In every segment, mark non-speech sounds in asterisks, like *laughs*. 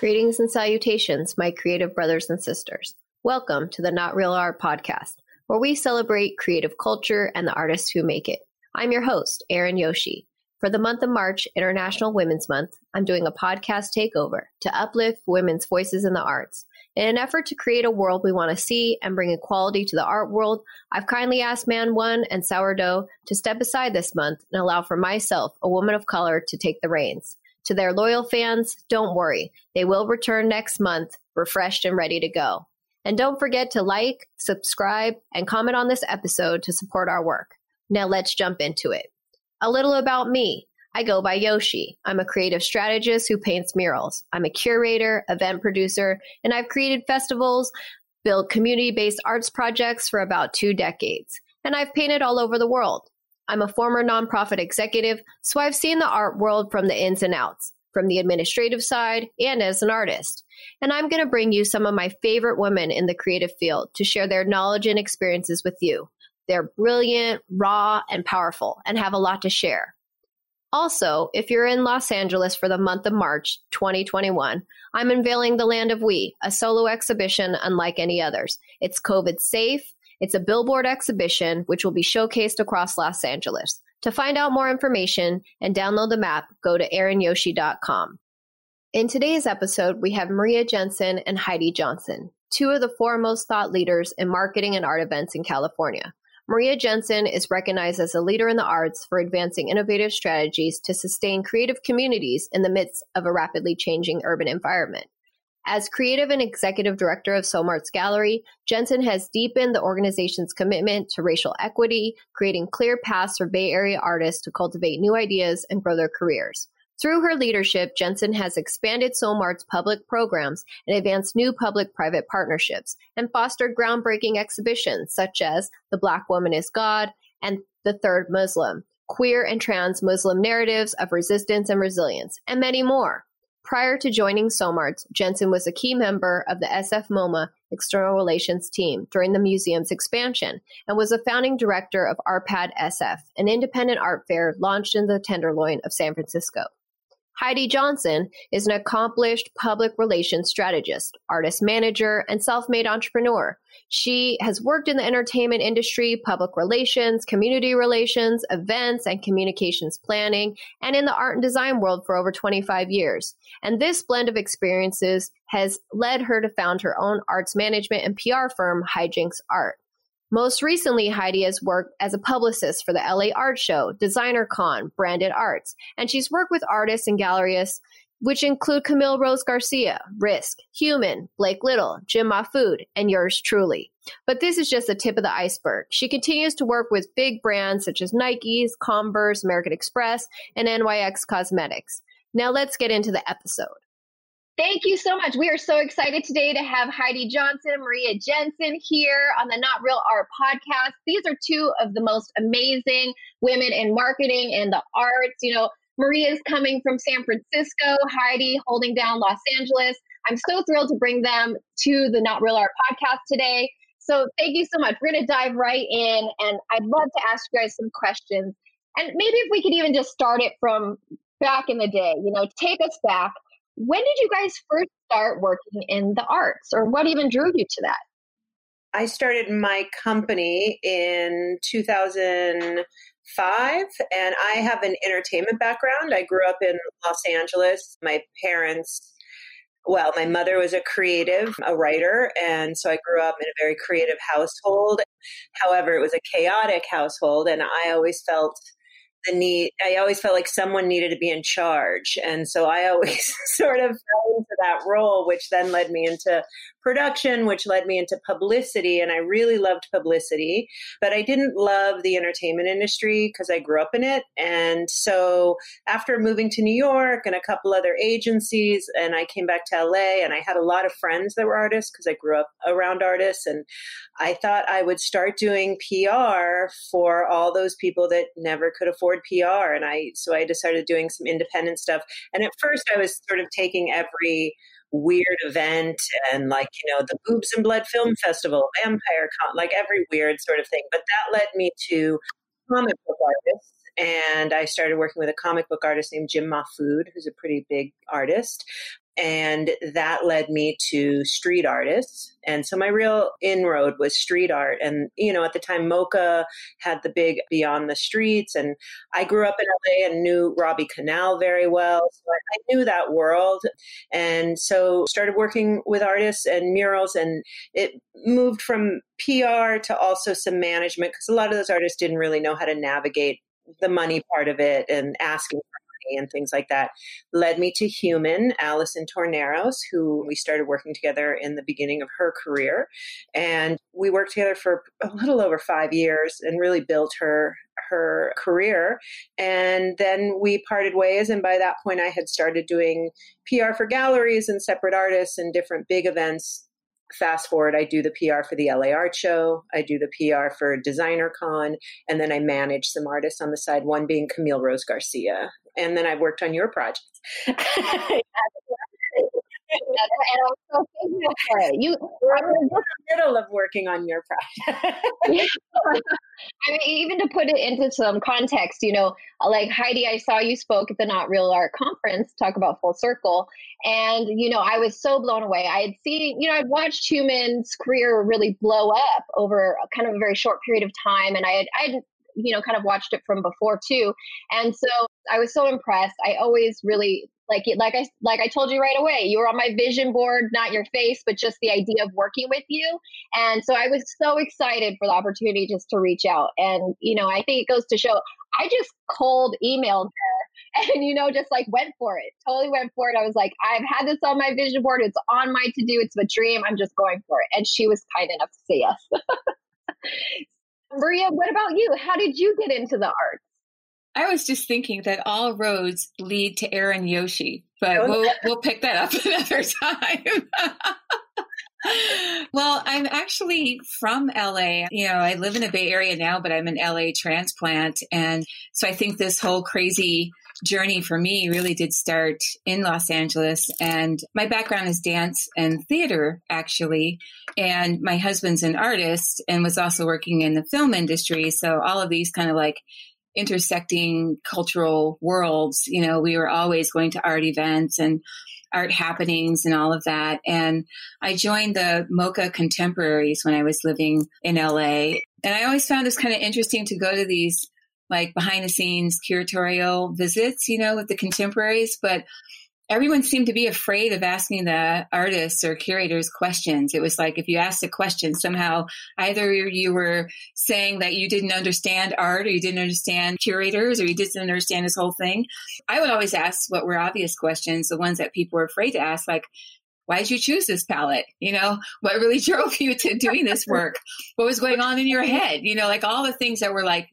Greetings and salutations, my creative brothers and sisters. Welcome to the Not Real Art podcast, where we celebrate creative culture and the artists who make it. I'm your host, Erin Yoshi. For the month of March, International Women's Month, I'm doing a podcast takeover to uplift women's voices in the arts. In an effort to create a world we want to see and bring equality to the art world, I've kindly asked Man One and Sourdough to step aside this month and allow for myself, a woman of color, to take the reins. To their loyal fans, don't worry. They will return next month, refreshed and ready to go. And don't forget to like, subscribe, and comment on this episode to support our work. Now let's jump into it. A little about me. I go by Yoshi. I'm a creative strategist who paints murals. I'm a curator, event producer, and I've created festivals, built community based arts projects for about two decades. And I've painted all over the world. I'm a former nonprofit executive, so I've seen the art world from the ins and outs, from the administrative side and as an artist. And I'm going to bring you some of my favorite women in the creative field to share their knowledge and experiences with you. They're brilliant, raw, and powerful, and have a lot to share. Also, if you're in Los Angeles for the month of March 2021, I'm unveiling The Land of We, a solo exhibition unlike any others. It's COVID safe, it's a billboard exhibition which will be showcased across Los Angeles. To find out more information and download the map, go to erinyoshi.com. In today's episode, we have Maria Jenson and Heidi Johnson, two of the foremost thought leaders in marketing and art events in California. Maria Jenson is recognized as a leader in the arts for advancing innovative strategies to sustain creative communities in the midst of a rapidly changing urban environment. As creative and executive director of SOMArts Gallery, Jenson has deepened the organization's commitment to racial equity, creating clear paths for Bay Area artists to cultivate new ideas and grow their careers. Through her leadership, Jenson has expanded SOMArts public programs and advanced new public private partnerships and fostered groundbreaking exhibitions such as The Black Woman is God and The Third Muslim, queer and trans Muslim narratives of resistance and resilience, and many more. Prior to joining SOMArts, Jenson was a key member of the SF MoMA external relations team during the museum's expansion and was a founding director of ArtPad SF, an independent art fair launched in the Tenderloin of San Francisco. Heidi Johnson is an accomplished public relations strategist, artist manager, and self made entrepreneur. She has worked in the entertainment industry, public relations, community relations, events, and communications planning, and in the art and design world for over 25 years. And this blend of experiences has led her to found her own arts management and PR firm, Hijinks Art. Most recently, Heidi has worked as a publicist for the LA Art Show, Designer Con, Branded Arts, and she's worked with artists and gallerists, which include Camille Rose Garcia, Risk, Hueman, Blake Little, Jim Mahfood, and yours truly. But this is just the tip of the iceberg. She continues to work with big brands such as Nike's, Converse, American Express, and NYX Cosmetics. Now let's get into the episode. Thank you so much. We are so excited today to have Heidi Johnson, Maria Jenson here on the Not Real Art podcast. These are two of the most amazing women in marketing and the arts. You know, Maria is coming from San Francisco, Heidi holding down Los Angeles. I'm so thrilled to bring them to the Not Real Art podcast today. So thank you so much. We're going to dive right in, and I'd love to ask you guys some questions. And maybe if we could even just start it from back in the day, you know, take us back when did you guys first start working in the arts, or what even drew you to that? I started my company in 2005, and I have an entertainment background. I grew up in Los Angeles. My parents, well, my mother was a creative, a writer, and so I grew up in a very creative household. However, it was a chaotic household, and I always felt the need i always felt like someone needed to be in charge. And so i always *laughs* sort of fell into that role which then led me into production, which led me into publicity. And I really loved publicity, but I didn't love the entertainment industry because I grew up in it. And so after moving to New York and a couple other agencies, and I came back to LA, and I had a lot of friends that were artists because I grew up around artists. And I thought I would start doing PR for all those people that never could afford PR. And I, so I decided doing some independent stuff. And at first, I was sort of taking every weird event and like you know the boobs and blood film festival vampire con like every weird sort of thing but that led me to comic book artists and I started working with a comic book artist named Jim Mahfood, who's a pretty big artist. And that led me to street artists. And so my real inroad was street art. And, you know, at the time, MoCA had the big Beyond the Streets. And I grew up in LA and knew Robbie Conal very well. So I, knew that world. And so started working with artists and murals. And it moved from PR to also some management because a lot of those artists didn't really know how to navigate the money part of it and asking and things like that led me to Hueman, Allison Torneros, who we started working together in the beginning of her career. And we worked together for a little over five years and really built her her career and then we parted ways and by that point i had started doing pr for galleries and separate artists and different big events fast forward, I do the PR for the LA Art Show, I do the PR for Designer Con, and then I manage some artists on the side, one being Camille Rose Garcia. And then I worked on your project. *laughs* *laughs* *laughs* and *laughs* I'm so thankful for it. You, we're in the middle of working on your project. *laughs* *laughs* I mean, even to put it into some context, you know, like Heidi, I saw you spoke at the Not Real Art conference, talk about full circle, and you know, I was so blown away. I had seen, you know, I'd watched Hueman's career really blow up over kind of a very short period of time, and I had, I had you know kind of watched it from before too and so i was so impressed i always really like it, like I like I told you right away, you were on my vision board, not your face, but just the idea of working with you. And so I was so excited for the opportunity just to reach out. And you know, I think it goes to show I just cold emailed her *laughs* and you know just like went for it. Totally went for it. I was like, I've had this on my vision board. It's on my to do. It's a dream. I'm just going for it. And she was kind enough to say yes. *laughs* Maria, what about you? How did you get into the arts? I was just thinking that all roads lead to Erin Yoshi, but oh. we'll we'll pick that up *laughs* another time. *laughs* well, I'm actually from LA. You know, I live in the Bay Area now, but I'm an LA transplant. And so I think this whole crazy journey for me really did start in Los Angeles. And my background is dance and theater, actually. And my husband's an artist and was also working in the film industry. So all of these kind of like intersecting cultural worlds. You know, we were always going to art events and art happenings and all of that. And I joined the MoCA Contemporaries when I was living in LA. And I always found this kind of interesting to go to these like behind the scenes curatorial visits, you know, with the contemporaries. But everyone seemed to be afraid of asking the artists or curators questions. It was like if you asked a question, somehow either you were saying that you didn't understand art or you didn't understand curators or you didn't understand this whole thing. I would always ask what were obvious questions, the ones that people were afraid to ask, like, why did you choose this palette? You know, what really *laughs* drove you to doing this work? What was going on in your head? You know, like all the things that were like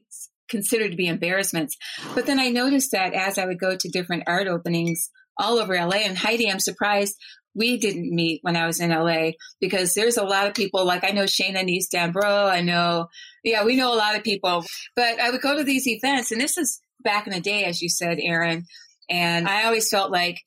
considered to be embarrassments. But then I noticed that as I would go to different art openings, all over LA. And Heidi, I'm surprised we didn't meet when I was in LA because there's a lot of people like I know Shana Nys Dambrot. I know, yeah, we know a lot of people. But I would go to these events, and this is back in the day, as you said, Erin. And I always felt like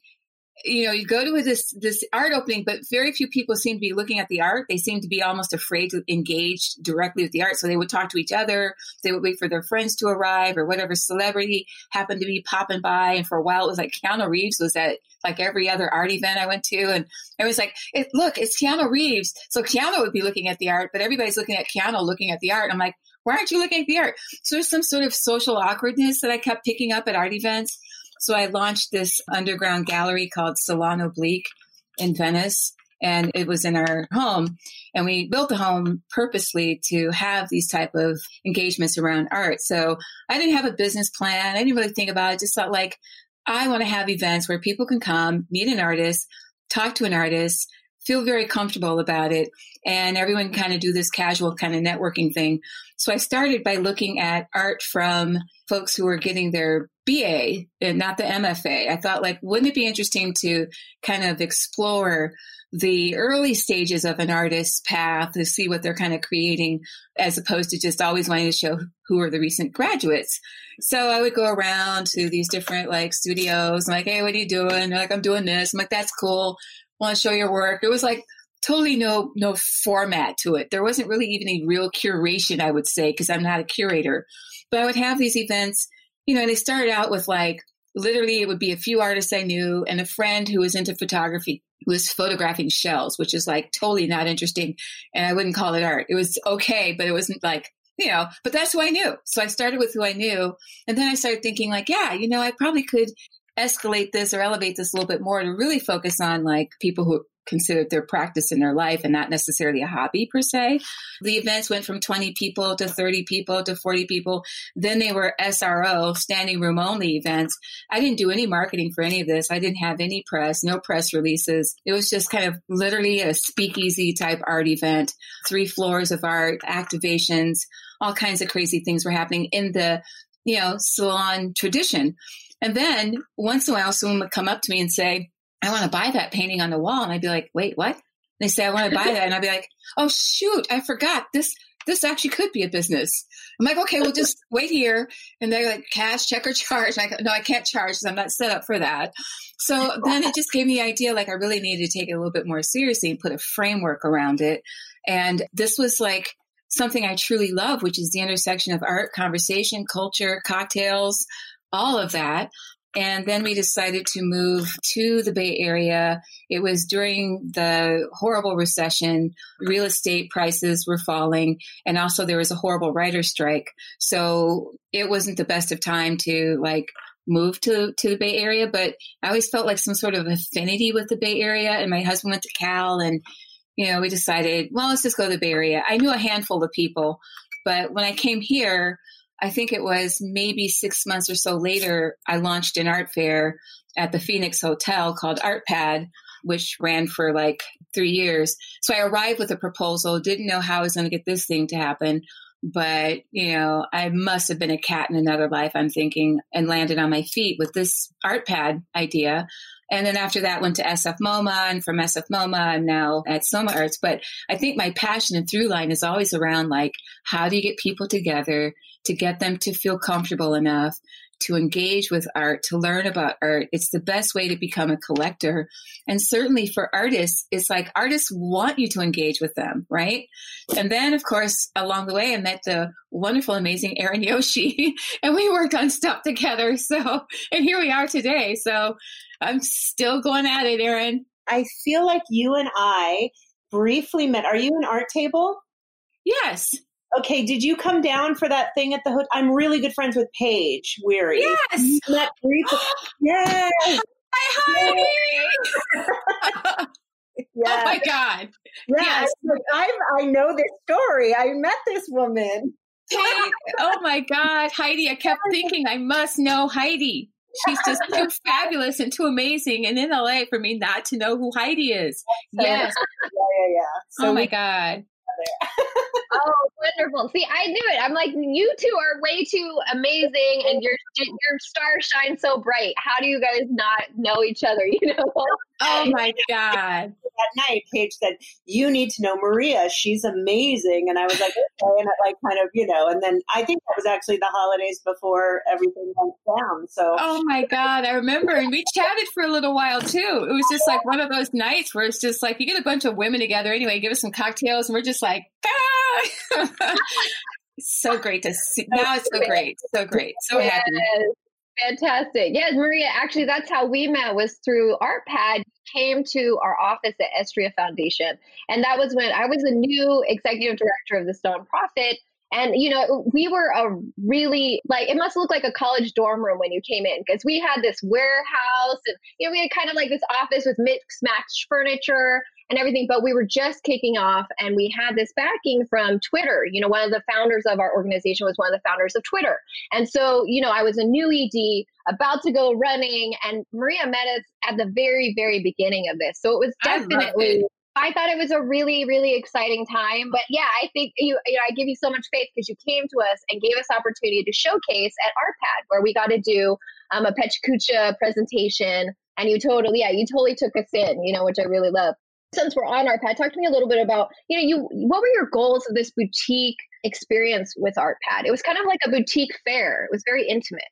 you know, you go to this this art opening, but very few people seem to be looking at the art. They seem to be almost afraid to engage directly with the art. So they would talk to each other. They would wait for their friends to arrive or whatever celebrity happened to be popping by. And for a while, it was like Keanu Reeves was at like every other art event I went to, and it was like, it, look, it's Keanu Reeves. So Keanu would be looking at the art, but everybody's looking at Keanu looking at the art. I'm like, why aren't you looking at the art? So there's some sort of social awkwardness that I kept picking up at art events. So I launched this underground gallery called Salon Oblique in Venice. And it was in our home. And we built the home purposely to have these type of engagements around art. So I didn't have a business plan. I didn't really think about it. Just thought like, I want to have events where people can come, meet an artist, talk to an artist, feel very comfortable about it. And everyone kind of do this casual kind of networking thing. So I started by looking at art from folks who were getting their BA and not the MFA. I thought like, wouldn't it be interesting to kind of explore the early stages of an artist's path to see what they're kind of creating as opposed to just always wanting to show who are the recent graduates. So I would go around to these different like studios and like, hey, what are you doing? They're like, I'm doing this. I'm like, that's cool. Want to show your work? It was like totally no no format to it. There wasn't really even a real curation, I would say, because I'm not a curator. But I would have these events, you know, and they started out with like literally it would be a few artists I knew and a friend who was into photography who was photographing shells, which is like totally not interesting. And I wouldn't call it art. It was okay, but it wasn't like, you know, but that's who I knew. So I started with who I knew. And then I started thinking like, yeah, you know, I probably could escalate this or elevate this a little bit more to really focus on like people who considered their practice in their life and not necessarily a hobby per se. The events went from 20 people to 30 people to 40 people. Then they were SRO, standing room only events. I didn't do any marketing for any of this. I didn't have any press, no press releases. It was just kind of literally a speakeasy type art event, three floors of art, activations, all kinds of crazy things were happening in the, you know, salon tradition. And then once in a while, someone would come up to me and say, I want to buy that painting on the wall. And I'd be like, wait, what? And they say, I want to buy that. And I'd be like, oh, shoot, I forgot this. This actually could be a business. I'm like, okay, we'll just wait here. And they're like, cash, check, or charge. And I go, no, I can't charge because I'm not set up for that. So then it just gave me the idea like I really needed to take it a little bit more seriously and put a framework around it. And this was like something I truly love, which is the intersection of art, conversation, culture, cocktails, all of that. And then we decided to move to the Bay Area. It was during the horrible recession. Real estate prices were falling. And also there was a horrible writer strike. So it wasn't the best of time to like move to, to the Bay Area, but I always felt like some sort of affinity with the Bay Area. And my husband went to Cal and, you know, we decided, well, let's just go to the Bay Area. I knew a handful of people, but when I came here, I think it was maybe six months or so later, I launched an art fair at the Phoenix Hotel called ArtPad, which ran for like three years. So I arrived with a proposal, didn't know how I was going to get this thing to happen. But, you know, I must have been a cat in another life, I'm thinking, and landed on my feet with this ArtPad idea. And then after that, went to SF MoMA, and from SF MoMA, I'm now at SOMArts. But I think my passion and through line is always around like, how do you get people together to get them to feel comfortable enough to engage with art, to learn about art. It's the best way to become a collector. And certainly for artists, it's like artists want you to engage with them, right? And then, of course, along the way, I met the wonderful, amazing Erin Yoshi, *laughs* and we worked on stuff together. So, and here we are today. So I'm still going at it, Erin. I feel like you and I briefly met. Are you an art table? Yes. Okay, did you come down for that thing at the hotel? I'm really good friends with Paige Weary. Yes. *gasps* Yes. Hi, hi. *laughs* Oh my God. Yeah, yes. I, I know this story. I met this woman. Hey, oh my God, Heidi. I kept *laughs* thinking I must know Heidi. She's just too fabulous and too amazing and in LA for me not to know who Heidi is. Yes. Yeah, yeah, yeah. So oh my God. Oh, wonderful! See, I knew it. I'm like, you two are way too amazing, and your your star shines so bright. How do you guys not know each other? *laughs* You know? Oh my god! That night, Paige said, "You need to know Maria. She's amazing." And I was like, "Okay," and it like kind of, you know. And then I think that was actually the holidays before everything went down. So, oh my god, I remember, and we chatted for a little while too. It was just like one of those nights where it's just like you get a bunch of women together anyway, give us some cocktails, and we're just like, ah! *laughs* so great to see. Now it's so great, so great, so yes. Fantastic. Yes, Maria, actually, that's how we met was through ArtPad. Came to our office at Estria Foundation. And that was when I was a new executive director of this nonprofit. And, you know, we were a really, like, it must look like a college dorm room when you came in because we had this warehouse and, you know, we had kind of like this office with mixed match furniture and everything. But we were just kicking off and we had this backing from Twitter. You know, one of the founders of our organization was one of the founders of Twitter. And so, you know, I was a new ED about to go running and Maria met us at the very, very beginning of this. So it was definitely I thought it was a really, really exciting time. But yeah, I think you, you know, I give you so much faith because you came to us and gave us opportunity to showcase at ArtPad, where we got to do um, a PechaKucha presentation. And you totally, yeah, you totally took us in, you know, which I really love. Since we're on ArtPad, talk to me a little bit about, you know, you what were your goals of this boutique experience with ArtPad? It was kind of like a boutique fair. It was very intimate.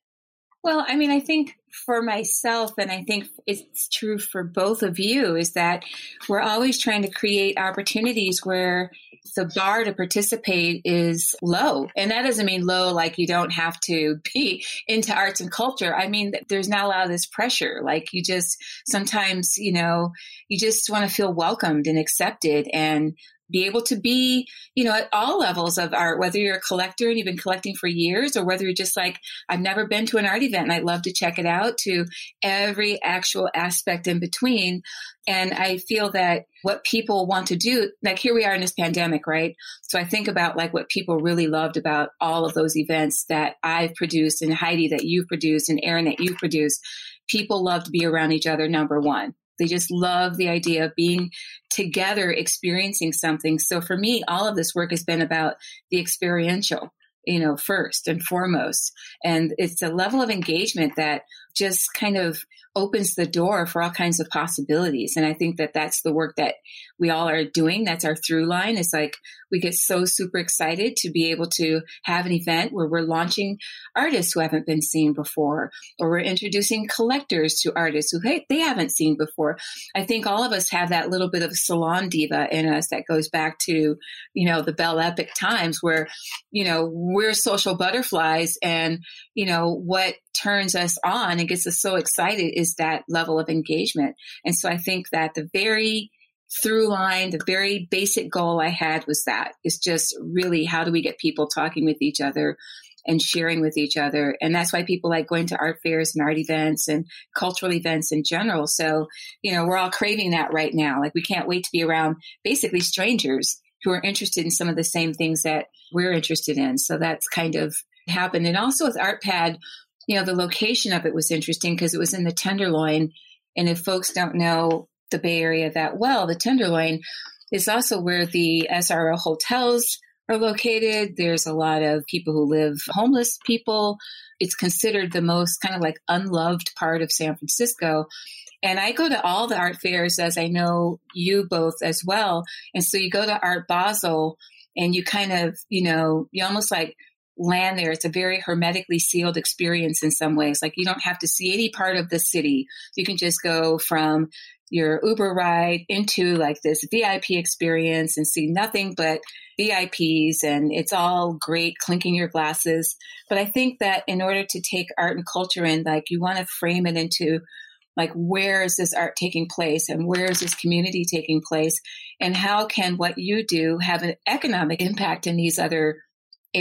Well, I mean, I think for myself, and I think it's true for both of you, is that we're always trying to create opportunities where the bar to participate is low. And that doesn't mean low like you don't have to be into arts and culture. I mean, there's not a lot of this pressure. Like you just sometimes, you know, you just want to feel welcomed and accepted and be able to be, you know, at all levels of art, whether you're a collector and you've been collecting for years, or whether you're just like, I've never been to an art event and I'd love to check it out, to every actual aspect in between. And I feel that what people want to do, like here we are in this pandemic, right? So I think about like what people really loved about all of those events that I've produced and Heidi that you've produced and Erin that you've produced. People love to be around each other, number one. They just love the idea of being together, experiencing something. So for me, all of this work has been about the experiential, you know, first and foremost. And it's a level of engagement that just kind of opens the door for all kinds of possibilities. And I think that that's the work that we all are doing. That's our through line. It's like we get so super excited to be able to have an event where we're launching artists who haven't been seen before, or we're introducing collectors to artists who hey, they haven't seen before. I think all of us have that little bit of salon diva in us that goes back to, you know, the Belle Époque times where, you know, we're social butterflies and, you know, what turns us on and gets us so excited is that level of engagement. And so I think that the very through line, the very basic goal I had was that is just really how do we get people talking with each other and sharing with each other. And that's why people like going to art fairs and art events and cultural events in general. So, you know, we're all craving that right now. Like we can't wait to be around basically strangers who are interested in some of the same things that we're interested in. So that's kind of happened. And also with ArtPad, you know, the location of it was interesting because it was in the Tenderloin. And if folks don't know the Bay Area that well, the Tenderloin is also where the SRO hotels are located. There's a lot of people who live, homeless people. It's considered the most kind of like unloved part of San Francisco. And I go to all the art fairs, as I know you both as well. And so you go to Art Basel and you kind of, you know, you almost like land there. It's a very hermetically sealed experience in some ways. Like you don't have to see any part of the city. You can just go from your Uber ride into like this VIP experience and see nothing but VIPs and it's all great clinking your glasses. But I think that in order to take art and culture in, like you want to frame it into like where is this art taking place and where is this community taking place and how can what you do have an economic impact in these other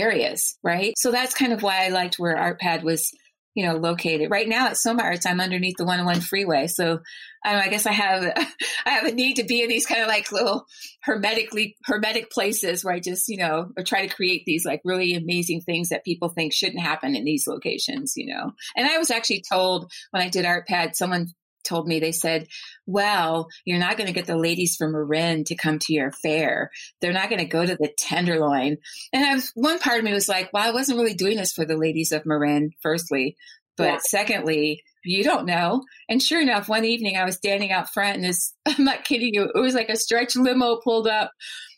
areas, right? So that's kind of why I liked where ArtPad was, you know, located. Right now at SOMArts, I'm underneath the 101 freeway. So I, guess I have *laughs* I have a need to be in these kind of like little hermetically hermetic places where I just, you know, try to create these like really amazing things that people think shouldn't happen in these locations, you know. And I was actually told when I did ArtPad, someone told me, they said, well, you're not going to get the ladies from Marin to come to your fair. They're not going to go to the Tenderloin. And I was, one part of me was like, well, I wasn't really doing this for the ladies of Marin, firstly. But yeah. secondly, you don't know. And sure enough, one evening I was standing out front and this, *laughs* I'm not kidding you, it was like a stretch limo pulled up.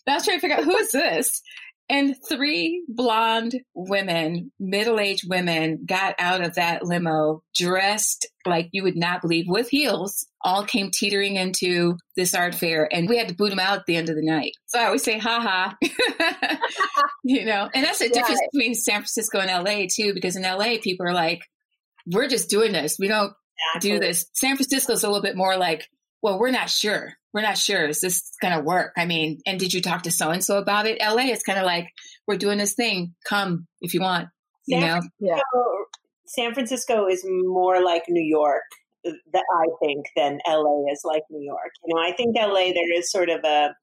And I was trying to figure out who is this? And three blonde women, middle aged women, got out of that limo dressed like you would not believe with heels, all came teetering into this art fair. And we had to boot them out at the end of the night. So I always say, ha ha. *laughs* you know, and that's the difference between San Francisco and LA too, because in LA, people are like, we're just doing this. We don't exactly. do this. San Francisco is a little bit more like, well, we're not sure. We're not sure. Is this going to work? I mean and did you talk to so and so about it? La is kind of like we're doing this thing. Come if you want you san know? Francisco, yeah. san francisco is more like new york uh, that i think than la is like new york. You know i think la there is sort of a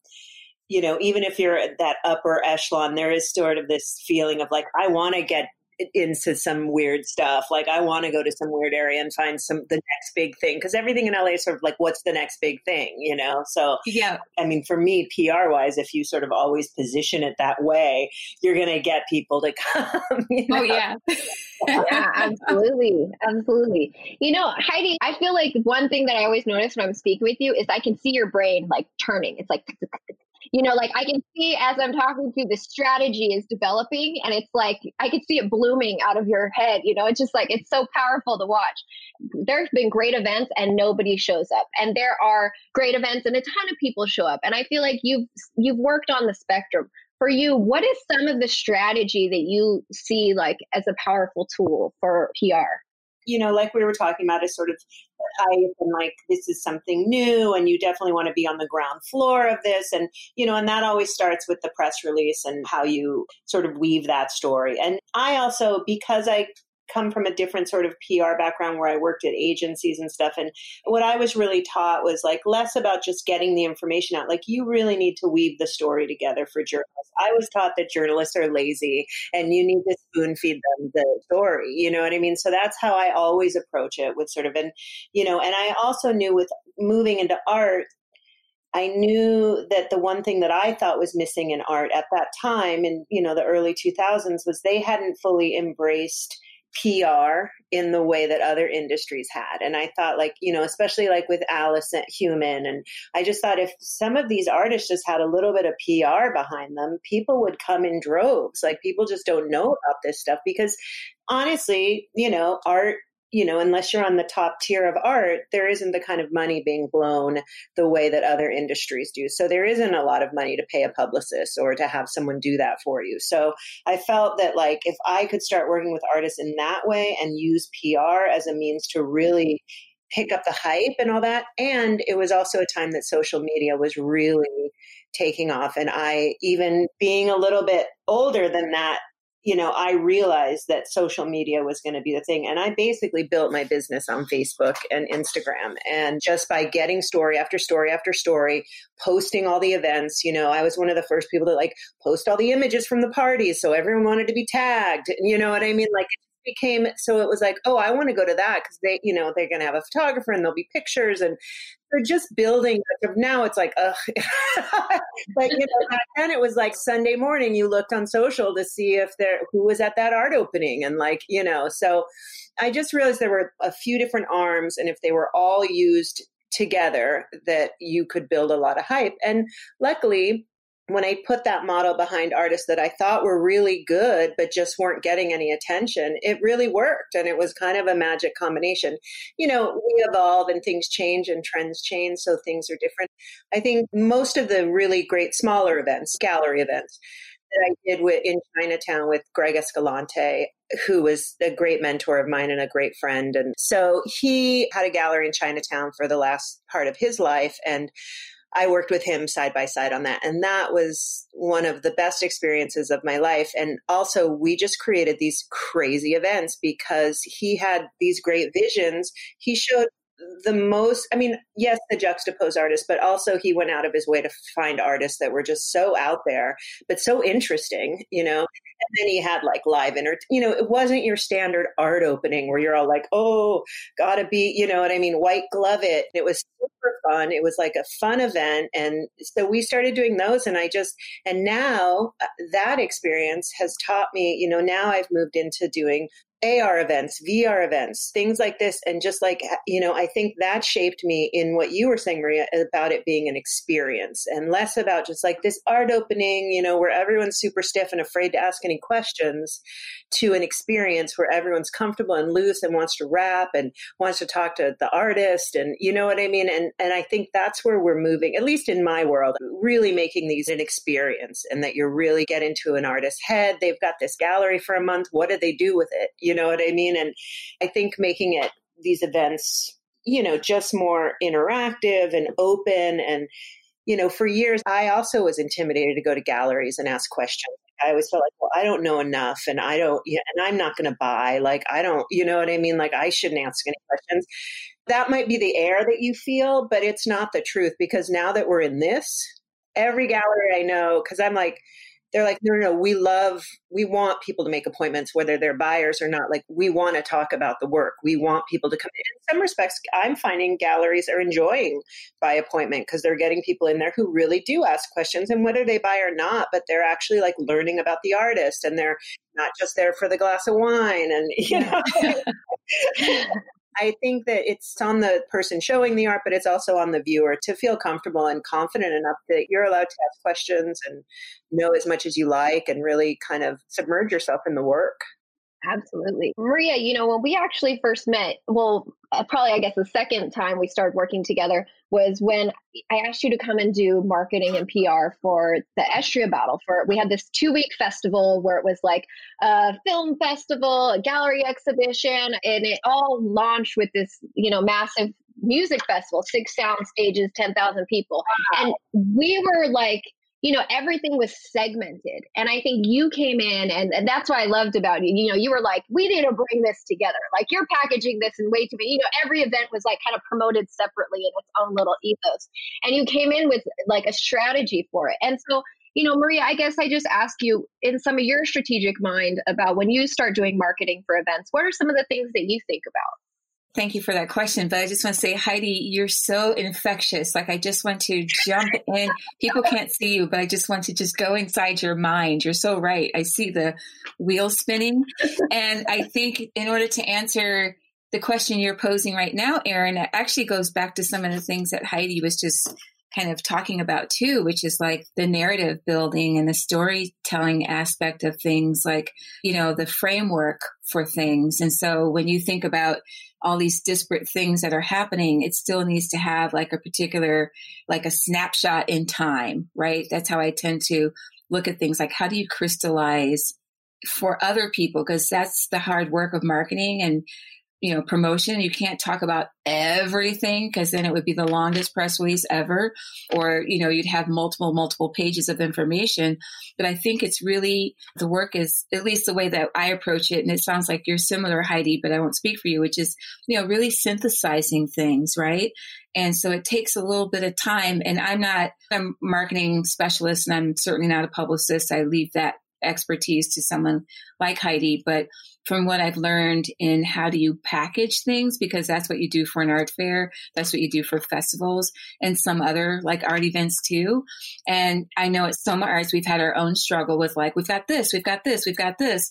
you know even if you're at that upper echelon there is sort of this feeling of like i want to get into some weird stuff. Like I want to go to some weird area and find some the next big thing because everything in LA is sort of like what's the next big thing, you know? So yeah, I mean, for me, PR wise, if you sort of always position it that way, you're going to get people to *laughs* come. You oh, know? Oh yeah. *laughs* yeah, absolutely. Absolutely. You know, Heidi, I feel like one thing that I always notice when I'm speaking with you is I can see your brain like turning. It's like you know, like I can see as I'm talking to you, the strategy is developing and it's like I can see it blooming out of your head. You know, it's just like it's so powerful to watch. There's been great events and nobody shows up. And there are great events and a ton of people show up. And I feel like you've you've worked on the spectrum. For you, what is some of the strategy that you see like as a powerful tool for PR? you know, like we were talking about, is sort of hype and like this is something new, and you definitely want to be on the ground floor of this, and you know, and that always starts with the press release and how you sort of weave that story. And I also, because I come from a different sort of PR background where I worked at agencies and stuff. And what I was really taught was like less about just getting the information out. Like you really need to weave the story together for journalists. I was taught that journalists are lazy and you need to spoon feed them the story. You know what I mean? So that's how I always approach it with sort of, and, you know, and I also knew with moving into art, I knew that the one thing that I thought was missing in art at that time in you know the early 2000s was they hadn't fully embraced PR in the way that other industries had. And I thought, like, you know, especially like with Alice Hueman, and I just thought if some of these artists just had a little bit of PR behind them, people would come in droves. Like, people just don't know about this stuff because honestly, you know, art you know, unless you're on the top tier of art, there isn't the kind of money being blown the way that other industries do. So there isn't a lot of money to pay a publicist or to have someone do that for you. So I felt that like if I could start working with artists in that way and use PR as a means to really pick up the hype and all that. And it was also a time that social media was really taking off. And I, even being a little bit older than that, you know, I realized that social media was going to be the thing. And I basically built my business on Facebook and Instagram. And just by getting story after story after story, posting all the events, you know, I was one of the first people to like post all the images from the parties. So everyone wanted to be tagged. You know what I mean? Like became so it was like oh i want to go to that because they you know they're going to have a photographer and there'll be pictures and they're just building now it's like ugh. *laughs* But you know back then it was like sunday morning you looked on social to see if there who was at that art opening and like you know so i just realized there were a few different arms and if they were all used together that you could build a lot of hype and luckily when I put that model behind artists that I thought were really good, but just weren't getting any attention, it really worked. And it was kind of a magic combination. You know, we evolve and things change and trends change, so things are different. I think most of the really great smaller events, gallery events, that I did with, in Chinatown with Greg Escalante, who was a great mentor of mine and a great friend. And so he had a gallery in Chinatown for the last part of his life. And I worked with him side by side on that. And that was one of the best experiences of my life. And also, we just created these crazy events because he had these great visions. He showed the most i mean yes the Juxtapoz artists but also he went out of his way to find artists that were just so out there but so interesting you know? And then he had like live inter you know it wasn't your standard art opening where you're all like oh gotta be you know what i mean? White glove it. It was super fun. It was like a fun event and so we started doing those and i just and now uh, that experience has taught me you know now i've moved into doing AR events, VR events, things like this. And just like, you know, I think that shaped me in what you were saying, Maria, about it being an experience and less about just like this art opening, you know, where everyone's super stiff and afraid to ask any questions to an experience where everyone's comfortable and loose and wants to rap and wants to talk to the artist. And you know what I mean? And, and I think that's where we're moving, at least in my world, really making these an experience and that you're really get into an artist's head. They've got this gallery for a month. What do they do with it? You know what I mean? And I think making it these events, you know, just more interactive and open and you know, for years I also was intimidated to go to galleries and ask questions. I always felt like, well, I don't know enough and I don't, and I'm not going to buy. Like, I don't, you know what I mean? Like, I shouldn't ask any questions. That might be the air that you feel, but it's not the truth because now that we're in this, every gallery I know, because I'm like, they're like, no, no, no, we love, we want people to make appointments, whether they're buyers or not. Like, we want to talk about the work. We want people to come in. In some respects, I'm finding galleries are enjoying by appointment because they're getting people in there who really do ask questions and whether they buy or not, but they're actually like learning about the artist and they're not just there for the glass of wine and, you know. *laughs* *laughs* I think that it's on the person showing the art, but it's also on the viewer to feel comfortable and confident enough that you're allowed to ask questions and know as much as you like and really kind of submerge yourself in the work. Absolutely. Maria, you know, when we actually first met, well, uh, probably I guess the second time we started working together was when I asked you to come and do marketing and PR for the Estria Battle. For we had this two week festival where it was like a film festival, a gallery exhibition, and it all launched with this, you know, massive music festival, six sound stages, ten thousand people, wow. and we were like you know, everything was segmented. And I think you came in, and, and that's what I loved about you. You know, you were like, we need to bring this together. Like, you're packaging this in way too many, you know, every event was like kind of promoted separately in its own little ethos. And you came in with like a strategy for it. And so, you know, Maria, I guess I just ask you in some of your strategic mind about when you start doing marketing for events, what are some of the things that you think about? Thank you for that question. But I just want to say, Heidi, you're so infectious. Like, I just want to jump in. People can't see you, but I just want to just go inside your mind. You're so right. I see the wheel spinning. and I think in order to answer the question you're posing right now, it actually goes back to some of the things that Heidi was just kind of talking about too, which is like the narrative building and the storytelling aspect of things, like, you know, the framework for things. And so when you think about all these disparate things that are happening, it still needs to have like a particular, like a snapshot in time, right? That's how I tend to look at things like how do you crystallize for other people? Because that's the hard work of marketing and you know promotion. You can't talk about everything because then it would be the longest press release ever or you know you'd have multiple multiple pages of information. But i think it's really the work is at least the way that i approach it and it sounds like you're similar heidi but i won't speak for you which is you know really synthesizing things right? And so it takes a little bit of time and i'm not a marketing specialist and i'm certainly not a publicist. I leave that expertise to someone like heidi but from what I've learned in how do you package things, because that's what you do for an art fair. That's what you do for festivals and some other like art events too. And I know at SOMArts, we've had our own struggle with like, we've got this, we've got this, we've got this.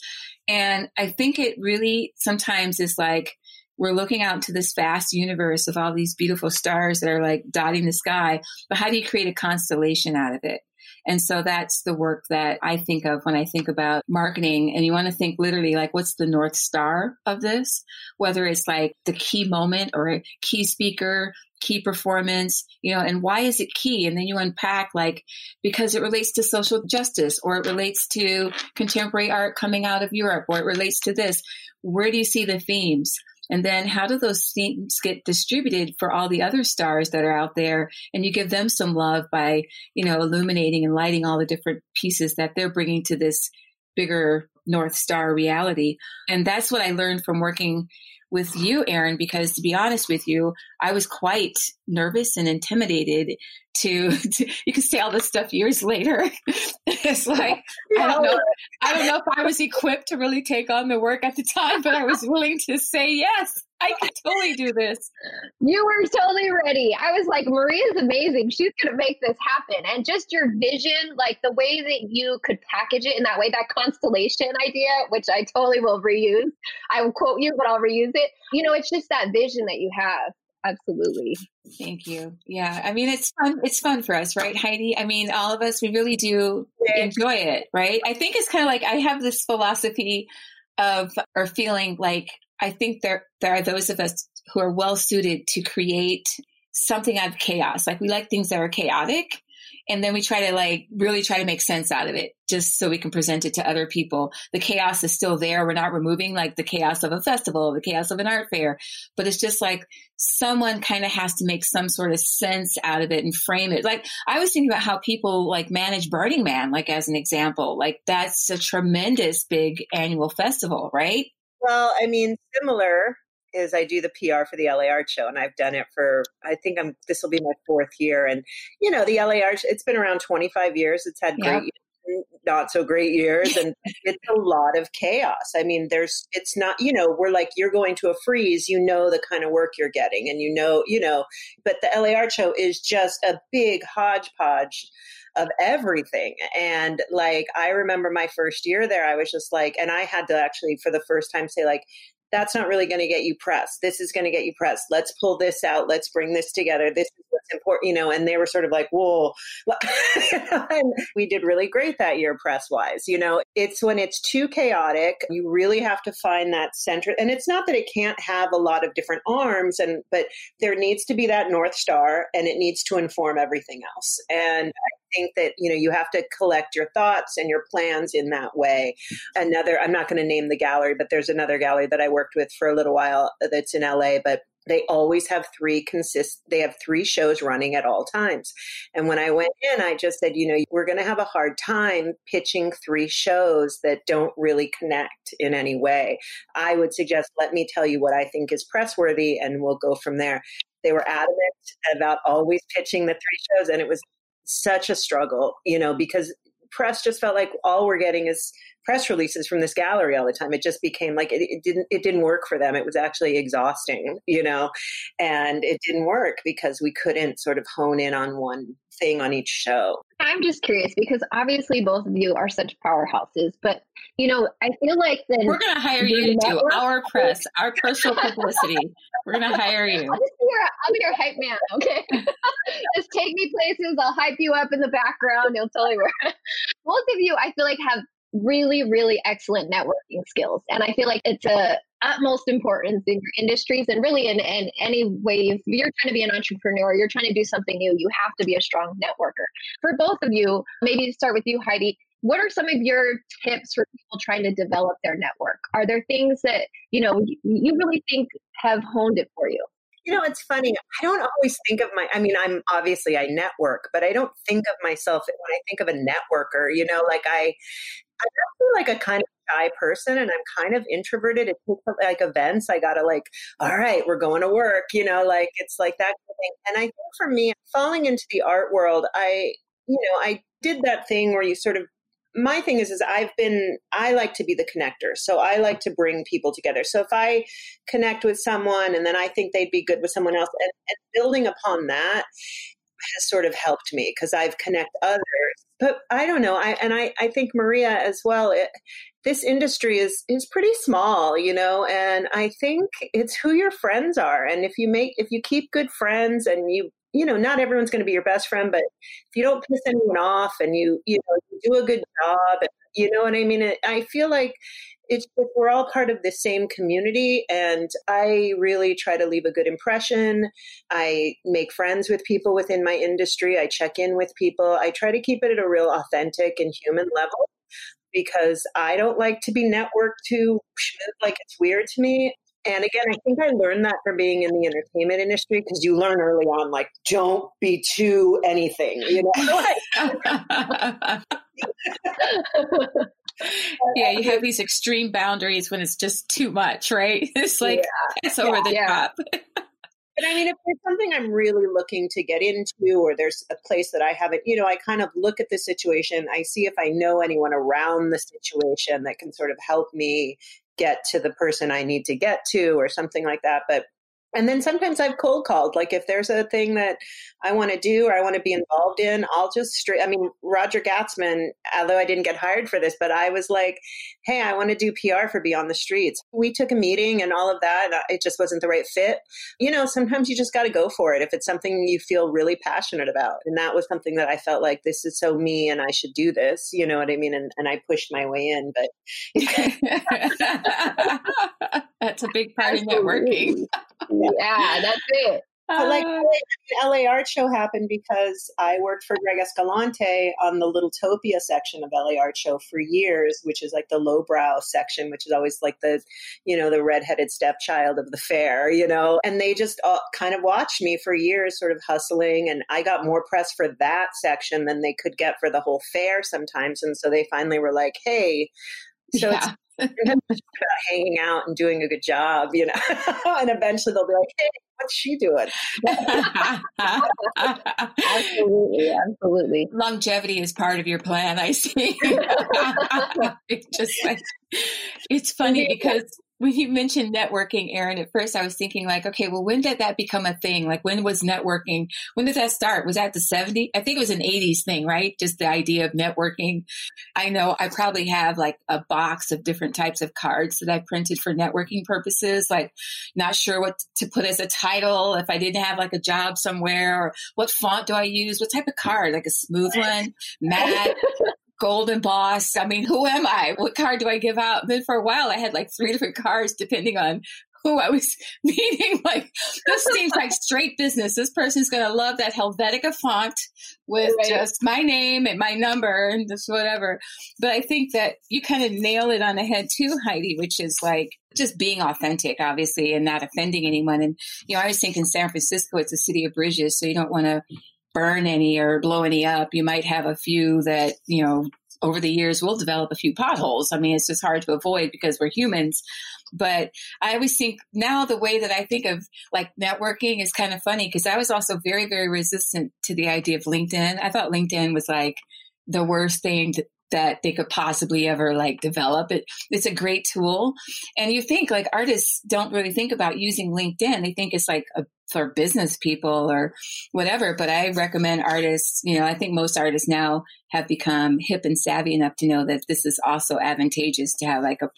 And I think it really sometimes is like, we're looking out into this vast universe of all these beautiful stars that are like dotting the sky, but how do you create a constellation out of it? And so that's the work that I think of when I think about marketing. And you want to think literally like, what's the North Star of this? Whether it's like the key moment or a key speaker, key performance, you know, and why is it key? And then you unpack like, because it relates to social justice or it relates to contemporary art coming out of Europe or it relates to this. Where do you see the themes? And then how do those themes get distributed for all the other stars that are out there? And you give them some love by, you know, illuminating and lighting all the different pieces that they're bringing to this bigger North Star reality. And that's what I learned from working with you, Erin, because to be honest with you, I was quite nervous and intimidated to, to you can say all this stuff years later. *laughs* it's like I don't know I don't know if I was equipped to really take on the work at the time, but I was willing to say yes. I can totally do this. You were totally ready. I was like, Maria's amazing. She's going to make this happen. And just your vision, like the way that you could package it in that way, that constellation idea, which I totally will reuse. I will quote you, but I'll reuse it. You know, it's just that vision that you have absolutely. Thank you. Yeah i mean it's fun it's fun for us right heidi? I mean all of us we really do enjoy it right? I think it's kind of like i have this philosophy of or feeling like i think there there are those of us who are well suited to create something out of chaos. Like we like things that are chaotic and then we try to like really try to make sense out of it just so we can present it to other people. The chaos is still there. We're not removing like the chaos of a festival the chaos of an art fair. But it's just like someone kind of has to make some sort of sense out of it and frame it. Like i was thinking about how people like manage burning man like as an example. Like that's a tremendous big annual festival right? Well i mean similar is I do the PR for the LA Art Show, and I've done it for I think I'm this will be my fourth year. And you know, the LA Art it's been around 25 years. It's had great not so great years and it's a lot of chaos i mean there's it's not you know we're like you're going to a Frieze you know the kind of work you're getting and you know you know but the la art show is just a big hodgepodge of everything. And like, I remember my first year there, I was just like, and I had to actually, for the first time, say, like, that's not really going to get you press. This is going to get you press. Let's pull this out. Let's bring this together. This is what's important, you know. And they were sort of like, whoa. *laughs* and we did really great that year press wise. You know, it's when it's too chaotic, you really have to find that center. And it's not that it can't have a lot of different arms, and but there needs to be that North Star and it needs to inform everything else. And I think that you know you have to collect your thoughts and your plans in that way. Another i'm not going to name the gallery but there's another gallery that i worked with for a little while uh, that's in la but they always have three consist they have three shows running at all times. And when i went in i just said you know we're going to have a hard time pitching three shows that don't really connect in any way. I would suggest let me tell you what i think is press worthy and we'll go from there. They were adamant about always pitching the three shows and it was such a struggle, you know, because press just felt like all we're getting is press releases from this gallery all the time. It just became like it, it, didn't it didn't work for them. It was actually exhausting, you know, and it didn't work because we couldn't sort of hone in on one thing on each show. I'm just curious because obviously both of you are such powerhouses, but you know, I feel like then we're going to hire you to do our press, our personal publicity. We're going *laughs* to hire you. I'll just be your, I'll be your hype man. Okay, *laughs* just take me places. I'll hype you up in the background. You'll tell me where. *laughs* both of you, I feel like have really, really excellent networking skills, and I feel like it's a utmost importance in your industries and really in, in any way if you're trying to be an entrepreneur you're trying to do something new you have to be a strong networker. For both of you maybe to start with you heidi what are some of your tips for people trying to develop their network? Are there things that you know you really think have honed it for you? You know it's funny i don't always think of my i mean i'm obviously i network but i don't think of myself when i think of a networker you know like i i'm actually like a kind of shy person and I'm kind of introverted. It takes like events. I gotta like, all right, we're going to work, you know, like it's like that kind of thing. And I think for me, falling into the art world, I, you know, I did that thing where you sort of my thing is is I've been I like to be the connector. So I like to bring people together. So if I connect with someone and then I think they'd be good with someone else and, and building upon that has sort of helped me because I've connect others. But I don't know. I and I, I think Maria as well. It, this industry is is pretty small, you know, and I think it's who your friends are. And if you make if you keep good friends and you you know, not everyone's going to be your best friend, but if you don't piss anyone off and you, you know, you do a good job, and, you know what I mean? I feel like it's we're all part of the same community and i really try to leave a good impression. I make friends with people within my industry. I check in with people. I try to keep it at a real authentic and human level because i don't like to be networked to like it's weird to me. And again, I think I learned that from being in the entertainment industry because you learn early on, like, don't be too anything, you know? *laughs* *laughs* *laughs* *laughs* yeah, you have these extreme boundaries when it's just too much, right? *laughs* It's like yeah. it's over yeah, the yeah. top. But I mean, if there's something I'm really looking to get into, or there's a place that I haven't, you know, I kind of look at the situation. I see if I know anyone around the situation that can sort of help me get to the person I need to get to, or something like that. But and then sometimes I've cold called. Like if there's a thing that I want to do or I want to be involved in, I'll just straight. I mean, Roger Gastman, although I didn't get hired for this, but I was like, hey, I want to do PR for Beyond the Streets. We took a meeting and all of that. Uh, it just wasn't the right fit. You know, sometimes you just got to go for it if it's something you feel really passionate about. And that was something that I felt like this is so me and I should do this. You know what I mean? And, and I pushed my way in. But *laughs* *laughs* that's a big part of networking yeah, that's it. But like uh, LA Art Show happened because I worked for Greg Escalante on the Littletopia section of LA Art Show for years, which is like the lowbrow section, which is always like the, you know, the redheaded stepchild of the fair, you know. And they just uh, kind of watched me for years, sort of hustling, and I got more press for that section than they could get for the whole fair sometimes. And so they finally were like, "Hey, so yeah. it's *laughs* hanging out and doing a good job, you know. *laughs* and eventually they'll be like, "Hey, what's she doing?" *laughs* absolutely, absolutely. Longevity is part of your plan. I see. it's just like it's funny because when you mentioned networking, Erin, at first I was thinking like, okay, well, when did that become a thing? Like, when was networking? When did that start? Was that the 70s? I think it was an 80s thing, right? Just the idea of networking. I know I probably have like a box of different types of cards that I printed for networking purposes. Like, not sure what to put as a title if I didn't have like a job somewhere or what font do I use? What type of card? Like a smooth *laughs* one, matte, golden boss. I mean, who am I? What card do I give out? Then for a while, I had like three different cards depending on who I was *laughs* meeting. Like, this seems like *laughs* straight business. This person's going to love that Helvetica font with right. just my name and my number and just whatever. But I think that you kind of nail it on the head too, Heidi, which is like, just being authentic, obviously, and not offending anyone. And, you know, I was thinking San Francisco, it's a city of bridges, so you don't want to burn any or blow any up. You might have a few that, you know, over the years will develop a few potholes. I mean, it's just hard to avoid because we're humans. But I always think now the way that I think of like networking is kind of funny because I was also very, very resistant to the idea of LinkedIn. I thought LinkedIn was like the worst thing that they could possibly ever like develop. It, it's a great tool. And you think like artists don't really think about using LinkedIn. They think it's like a, for business people or whatever. But I recommend artists, you know, I think most artists now have become hip and savvy enough to know that this is also advantageous to have like a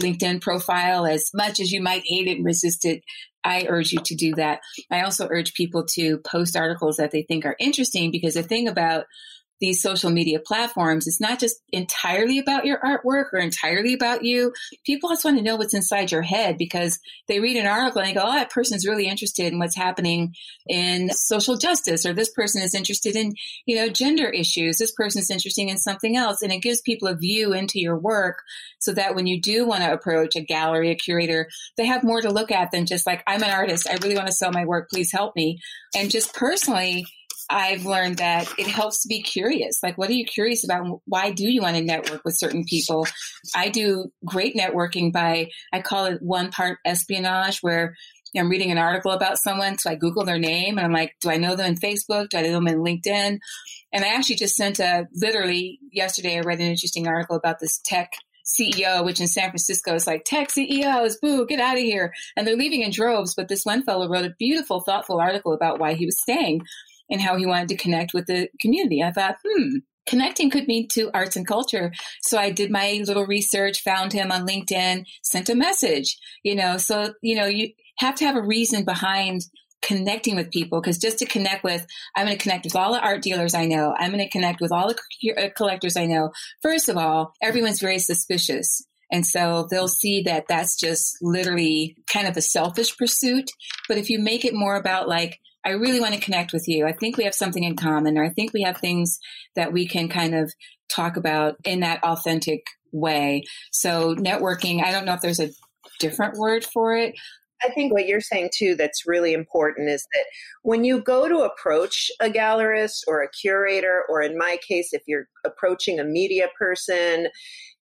LinkedIn profile as much as you might hate it and resist it. I urge you to do that. I also urge people to post articles that they think are interesting because the thing about these social media platforms, it's not just entirely about your artwork or entirely about you. People just want to know what's inside your head because they read an article and they go, oh, that person's really interested in what's happening in social justice, or this person is interested in, you know, gender issues. This person is interested in something else. And it gives people a view into your work so that when you do want to approach a gallery, a curator, they have more to look at than just like, I'm an artist. I really want to sell my work. Please help me. And just personally, I've learned that it helps to be curious. Like, what are you curious about? Why do you want to network with certain people? I do great networking by, I call it one part espionage, where I'm reading an article about someone. So I Google their name and I'm like, do I know them in Facebook? Do I know them in LinkedIn? And I actually just sent a, literally yesterday, I read an interesting article about this tech CEO, which in San Francisco is like tech CEOs, boo, get out of here. And they're leaving in droves. But this one fellow wrote a beautiful, thoughtful article about why he was staying and how he wanted to connect with the community. I thought, hmm, connecting could mean to arts and culture. So I did my little research, found him on LinkedIn, sent a message, you know, so, you know, you have to have a reason behind connecting with people because just to connect with i'm going to connect with all the art dealers i know. I'm going to connect with all the uh, collectors i know. First of all everyone's very suspicious. And so they'll see that that's just literally kind of a selfish pursuit. But if you make it more about like I really want to connect with you. I think we have something in common, or I think we have things that we can kind of talk about in that authentic way. So, networking, I don't know if there's a different word for it. I think what you're saying too that's really important is that when you go to approach a gallerist or a curator, or in my case, if you're approaching a media person,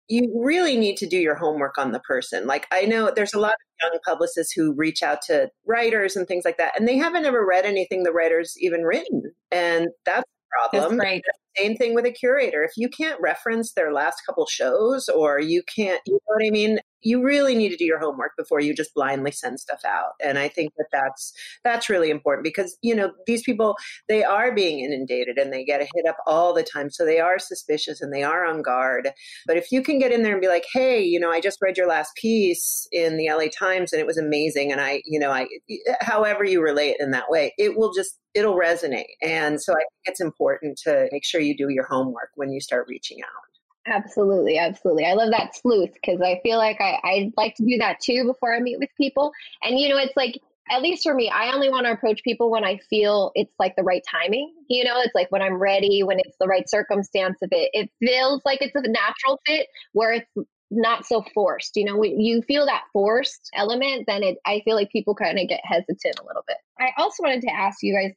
you really need to do your homework on the person. Like I know there's a lot of young publicists who reach out to writers and things like that, and they haven't ever read anything the writer's even written, and that's a problem. That's right. Same thing with a curator. If you can't reference their last couple shows, or you can't, you know what I mean? You really need to do your homework before you just blindly send stuff out. And i think that that's that's really important because you know these people they are being inundated and they get a hit up all the time. So they are suspicious and they are on guard. But if you can get in there and be like hey you know i just read your last piece in the la times and it was amazing and i you know i however you relate in that way it will just it'll resonate. And so i think it's important to make sure you do your homework when you start reaching out Absolutely, absolutely. I love that sleuth because I feel like I, I'd like to do that too before I meet with people. And you know, it's like at least for me, I only want to approach people when I feel it's like the right timing. You know, it's like when I'm ready, when it's the right circumstance of it. It feels like it's a natural fit where it's not so forced. You know, when you feel that forced element, then it I feel like people kind of get hesitant a little bit. I also wanted to ask you guys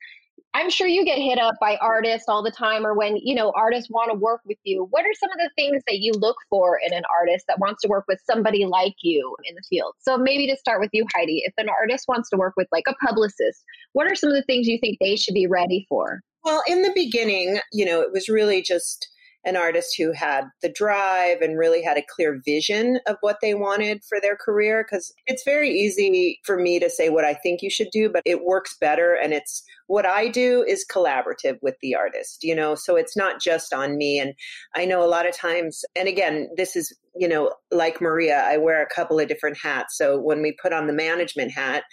I'm sure you get hit up by artists all the time or when, you know, artists want to work with you. What are some of the things that you look for in an artist that wants to work with somebody like you in the field? So maybe to start with you, Heidi, if an artist wants to work with like a publicist, what are some of the things you think they should be ready for? Well, in the beginning, you know, it was really just an artist who had the drive and really had a clear vision of what they wanted for their career because it's very easy for me to say what I think you should do but it works better and it's what I do is collaborative with the artist you know? So it's not just on me and I know a lot of times and again this is you know like Maria I wear a couple of different hats so when we put on the management hat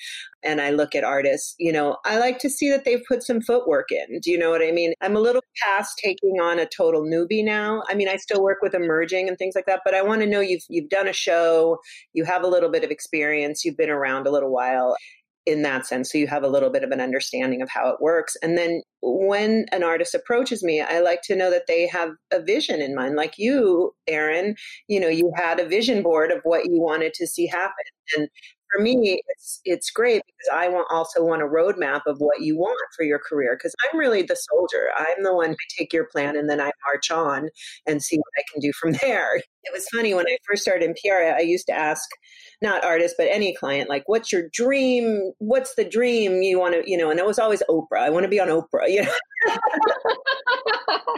and I look at artists, you know, I like to see that they've put some footwork in. Do you know what I mean? I'm a little past taking on a total newbie now. I mean, I still work with emerging and things like that, but I want to know you've you've done a show, you have a little bit of experience, you've been around a little while in that sense so you have a little bit of an understanding of how it works and then when an artist approaches me i like to know that they have a vision in mind like you erin you know you had a vision board of what you wanted to see happen and for me, it's it's great because I want also want a roadmap of what you want for your career. Because I'm really the soldier. I'm the one who take your plan and then I march on and see what I can do from *laughs* there. It was funny when I first started in PR. I used to ask not artists but any client like, "What's your dream? What's the dream you want to?" You know, and it was always Oprah. I want to be on Oprah. You know. *laughs*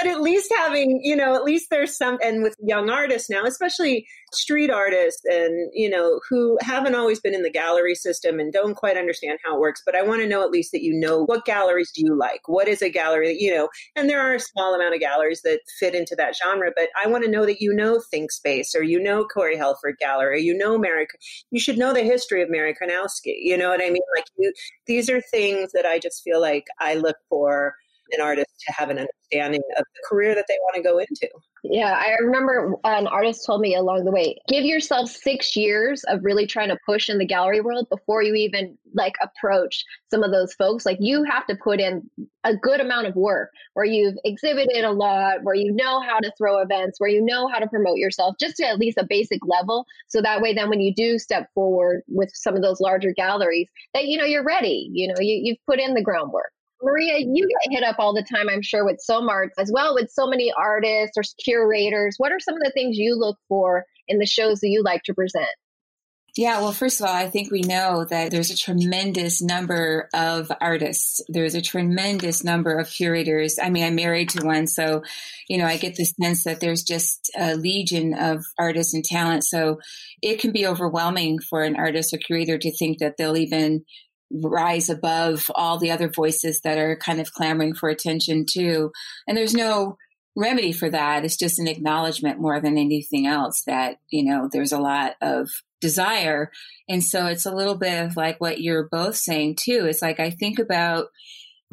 but at least having, you know, at least there's some, and with young artists now, especially street artists and, you know, who haven't always been in the gallery system and don't quite understand how it works. But I want to know at least that you know what galleries do you like? What is a gallery that, you know, and there are a small amount of galleries that fit into that genre, but I want to know that you know Think Space or you know Corey Helford Gallery, you know Merry, you should know the history of Merry Karnowsky. You know what I mean? Like you, these are things that I just feel like I look for an artist to have an understanding of the career that they want to go into. Yeah, I remember an artist told me along the way, give yourself six years of really trying to push in the gallery world before you even like approach some of those folks. Like you have to put in a good amount of work where you've exhibited a lot, where you know how to throw events, where you know how to promote yourself, just to at least a basic level. So that way, then when you do step forward with some of those larger galleries, that you know you're ready. You know, you, you've put in the groundwork. Maria, you get hit up all the time, I'm sure, with SOMArts as well, with so many artists or curators. What are some of the things you look for in the shows that you like to present? Yeah, well, first of all, I think we know that there's a tremendous number of artists. There's a tremendous number of curators. I mean, I'm married to one, so, you know, I get the sense that there's just a legion of artists and talent. So it can be overwhelming for an artist or curator to think that they'll even rise above all the other voices that are kind of clamoring for attention too. And there's no remedy for that. It's just an acknowledgement more than anything else that, you know, there's a lot of desire. And so it's a little bit of like what you're both saying too. It's like I think about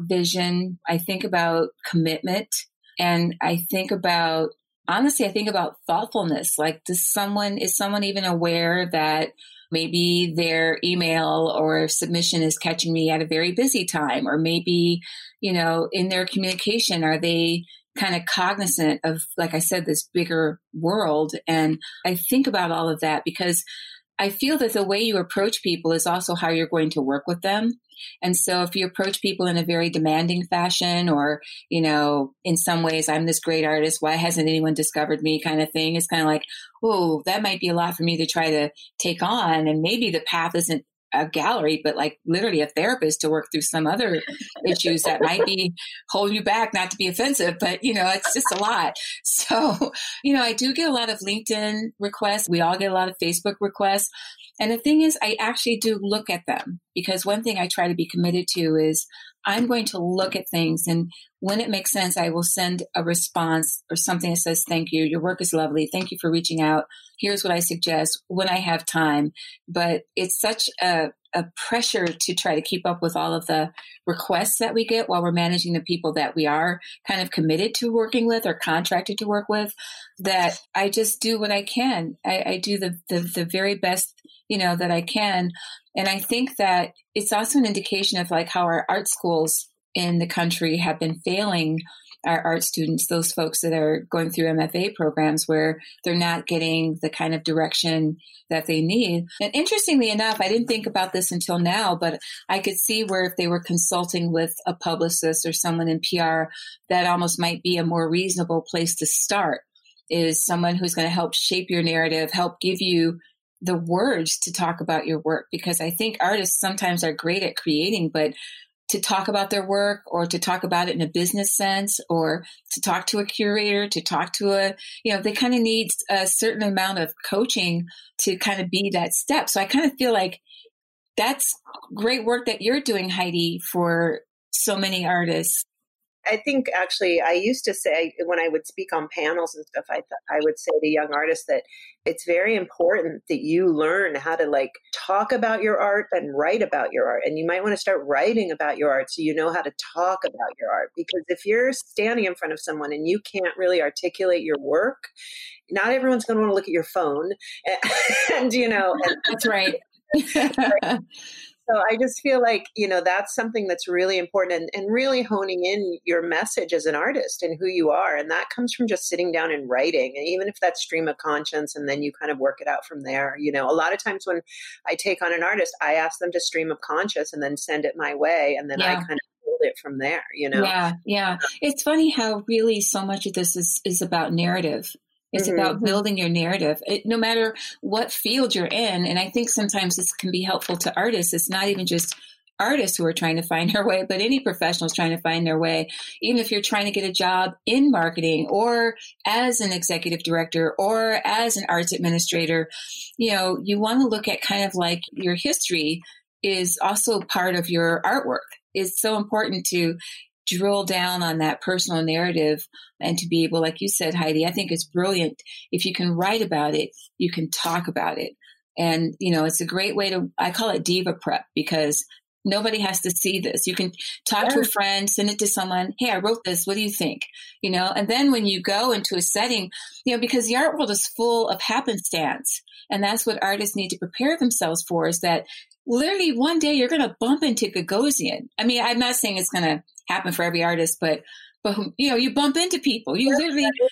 vision, I think about commitment, and I think about honestly, I think about thoughtfulness. Like, does someone, is someone even aware that Maybe their email or submission is catching me at a very busy time, or maybe, you know, in their communication, are they kind of cognizant of, like I said, this bigger world? And I think about all of that because I feel that the way you approach people is also how you're going to work with them. And so if you approach people in a very demanding fashion or, you know, in some ways, I'm this great artist. Why hasn't anyone discovered me kind of thing? It's kind of like, oh, that might be a lot for me to try to take on. And maybe the path isn't a gallery, but like literally a therapist to work through some other issues that might be holding you back, not to be offensive, but you know, it's just a lot. So, you know, I do get a lot of LinkedIn requests. We all get a lot of Facebook requests. And the thing is, I actually do look at them because one thing I try to be committed to is I'm going to look at things and when it makes sense, I will send a response or something that says, thank you. Your work is lovely. Thank you for reaching out. Here's what I suggest when I have time. But it's such a, a pressure to try to keep up with all of the requests that we get while we're managing the people that we are kind of committed to working with or contracted to work with that I just do what I can. I, I do the, the, the very best, you know, that I can. And I think that it's also an indication of like how our art schools in the country have been failing our art students, those folks that are going through MFA programs where they're not getting the kind of direction that they need. And interestingly enough, I didn't think about this until now, but I could see where if they were consulting with a publicist or someone in PR, that almost might be a more reasonable place to start is someone who's going to help shape your narrative, help give you the words to talk about your work because I think artists sometimes are great at creating, but to talk about their work or to talk about it in a business sense or to talk to a curator, to talk to a, you know, they kind of need a certain amount of coaching to kind of be that step. So I kind of feel like that's great work that you're doing, Heidi, for so many artists I think actually, I used to say when I would speak on panels and stuff, I th- I would say to young artists that it's very important that you learn how to like talk about your art and write about your art, and you might want to start writing about your art so you know how to talk about your art. Because if you're standing in front of someone and you can't really articulate your work, not everyone's going to want to look at your phone, and, *laughs* and you know, and, that's right. *laughs* *laughs* so I just feel like, you know, that's something that's really important and, and really honing in your message as an artist and who you are. And that comes from just sitting down and writing. And even if that's stream of conscience and then you kind of work it out from there, you know, a lot of times when I take on an artist, I ask them to stream of conscious and then send it my way. And then yeah. I kind of build it from there, you know? Yeah. Yeah. Um, it's funny how really so much of this is, is about narrative it's mm-hmm. about building your narrative, it, no matter what field you're in. And I think sometimes this can be helpful to artists. It's not even just artists who are trying to find *laughs* their way, but any professionals trying to find their way. Even if you're trying to get a job in marketing or as an executive director or as an arts administrator, you know, you want to look at kind of like your history is also part of your artwork. It's so important to drill down on that personal narrative and to be able, like you said, Heidi, I think it's brilliant. If you can write about it, you can talk about it. And, you know, it's a great way to, I call it diva prep because nobody has to see this. You can talk yeah. to a friend, send it to someone. Hey, I wrote this. What do you think? You know, and then when you go into a setting, you know, because the art world is full of happenstance. And that's what artists need to prepare themselves for is that literally one day you're going to bump into Gagosian. I mean, I'm not saying it's going to happen for every artist, but but you know, you bump into people. You literally you,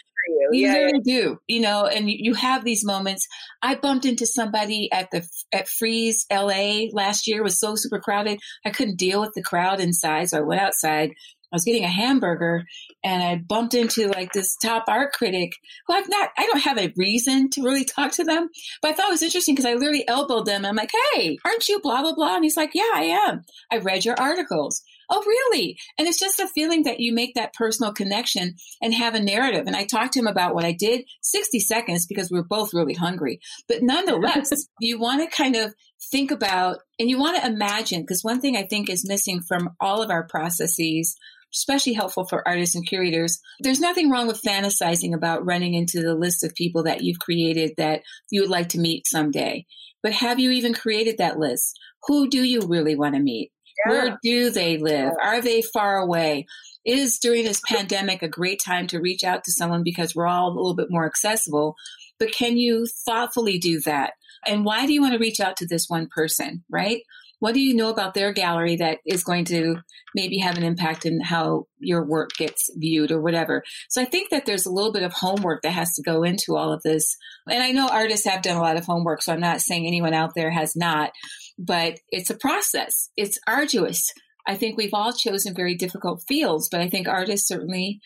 you yeah, literally yeah. do, you know, and you, you have these moments. I bumped into somebody at the at Frieze LA last year. It was so super crowded. I couldn't deal with the crowd inside, so I went outside. I was getting a hamburger and I bumped into like this top art critic who I've not, I don't have a reason to really *laughs* talk to them, but I thought it was interesting because I literally elbowed them. I'm like, Hey, aren't you blah, blah, blah? And he's like, yeah, I am. I read your articles. Oh, really? And it's just a feeling that you make that personal connection and have a narrative. And I talked to him about what I did 60 seconds because we were both really hungry. But nonetheless, *laughs* you want to kind of think about and you want to imagine because one thing I think is missing from all of our processes especially helpful for artists and curators. There's nothing wrong with fantasizing about running into the list of people that you've created that you would like to meet someday. But have you even created that list? Who do you really want to meet? Yeah. Where do they live? Are they far away? Is during this pandemic a great time to reach out to someone because we're all a little bit more accessible? But can you thoughtfully do that? And why do you want to reach out to this one person, right? What do you know about their gallery that is going to maybe have an impact in how your work gets viewed or whatever? So I think that there's a little bit of homework that has to go into all of this. And I know artists have done a lot of homework, so I'm not saying anyone out there has not but it's a process. It's arduous. I think we've all chosen very difficult fields, but I think artists certainly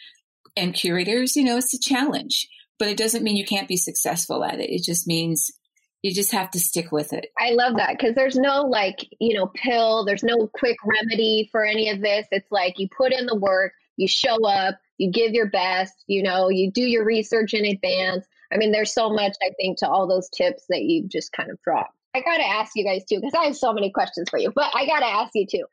and curators, you know, it's a challenge, but it doesn't mean you can't be successful at it. It just means you just have to stick with it. I love that because there's no like, you know, pill, there's no quick remedy for any of this. It's like you put in the work, you show up, you give your best, you know, you do your research in advance. I mean, there's so much, I think, to all those tips that you've just kind of dropped. I got to ask you guys too, because I have so many questions for you, but I got to ask you too.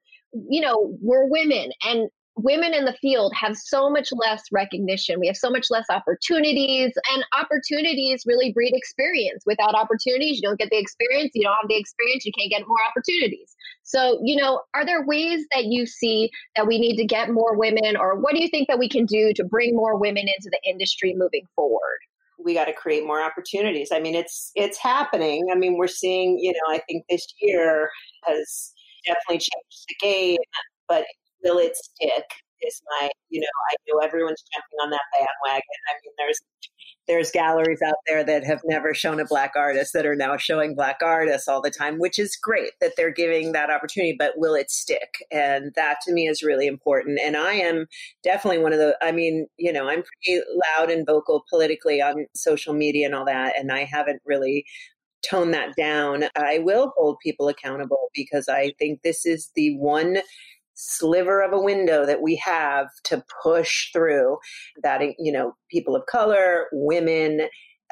You know, we're women and women in the field have so much less recognition. We have so much less opportunities, and opportunities really breed experience. Without opportunities, you don't get the experience. You don't have the experience, you can't get more opportunities. So, you know, are there ways that you see that we need to get more women, or what do you think that we can do to bring more women into the industry moving forward? We got to create more opportunities. I mean, it's it's happening. I mean, we're seeing, you know, I think this year has definitely changed the game, but will it stick? Is my, you know, I know everyone's jumping on that bandwagon. I mean, there's there's galleries out there that have never shown a black artist that are now showing black artists all the time, which is great that they're giving that opportunity, but will it stick? And that to me is really important. And I am definitely one of the, I mean, you know, I'm pretty loud and vocal politically on social media and all that. And I haven't really tone that down. I will hold people accountable because I think this is the one sliver of a window that we have to push through that you know people of color women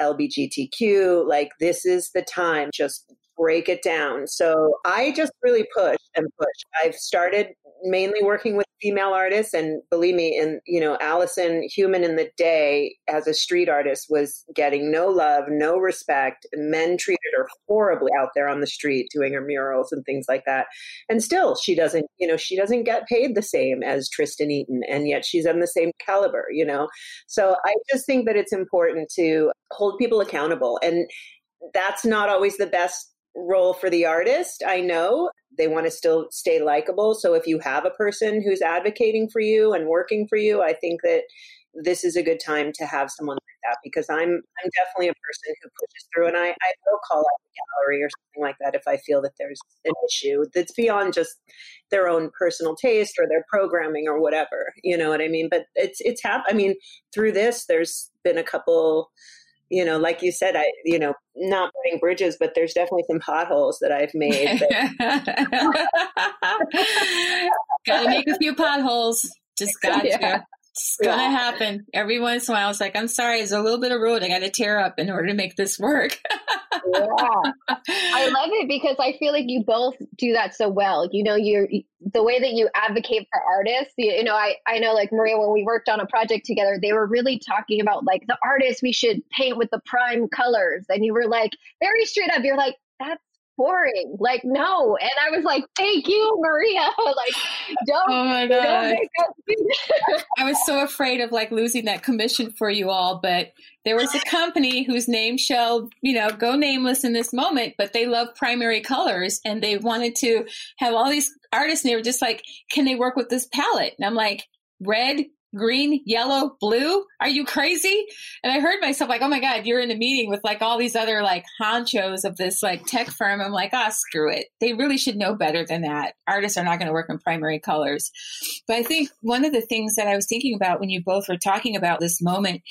lbgtq like this is the time just break it down. So i just really push and push. I've started mainly working with female artists. And believe me and you know allison Hueman in the day as a street artist was getting no love no respect. Men treated her horribly out there on the street doing her murals and things like that. And still she doesn't you know she doesn't get paid the same as tristan eaton and yet she's on the same caliber you know? So i just think that it's important to hold people accountable. And that's not always the best role for the artist. I know they want to still stay likable. So if you have a person who's advocating for you and working for you, I think that this is a good time to have someone like that because I'm I'm definitely a person who pushes through and I, I will call out the gallery or something like that if I feel that there's an issue that's beyond just their own personal taste or their programming or whatever. You know what I mean? But it's it's hap- I mean, through this there's been a couple you know, like you said, I, you know, not burning bridges, but there's definitely some potholes that I've made. That- *laughs* Gotta make a few potholes. Just *laughs* got yeah. to. It's gonna yeah. happen every once in a while. It's like, I'm sorry, there's a little bit of road I got to tear up in order to make this work. yeah, I love it because I feel like you both do that so well. You know, you're the way that you advocate for artists. You, you know, I I know like Maria when we worked on a project together, they were really talking about like the artists we should paint with the prime colors, and you were like very straight up. You're like, that's boring. Like, no. And I was like, thank you, Maria. *laughs* like, don't. Oh my God. *laughs* I was so afraid of like losing that commission for you all, but there was a company whose name shall, you know, go nameless in this moment, but they love primary colors and they wanted to have all these artists and they were just like, can they work with this palette? And I'm like, red, green, yellow, blue. Are you crazy? And I heard myself like, oh my God, you're in a meeting with like all these other like honchos of this like tech firm. I'm like, ah, oh, screw it. They really should know better than that. Artists are not going to work in primary colors. But I think one of the things that I was thinking about when you both were talking about this moment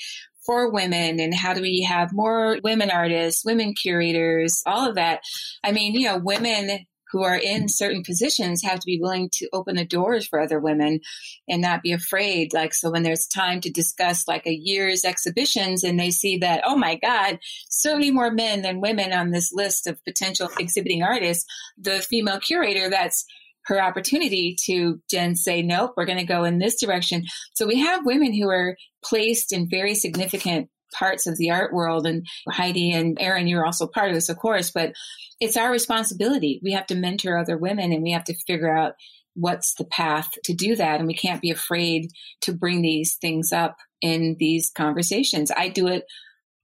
for women and how do we have more women artists, women curators, all of that. I mean, you know, women who are in certain positions have to be willing to open the doors for other women and not be afraid. Like, so when there's time to discuss like a year's exhibitions and they see that, oh my God, so many more men than women on this list of potential exhibiting artists, the female curator that's her opportunity to then say, nope, we're going to go in this direction. So we have women who are placed in very significant parts of the art world. And Heidi and Erin, you're also part of this, of course, but it's our responsibility. We have to mentor other women and we have to figure out what's the path to do that. And we can't be afraid to bring these things up in these conversations. I do it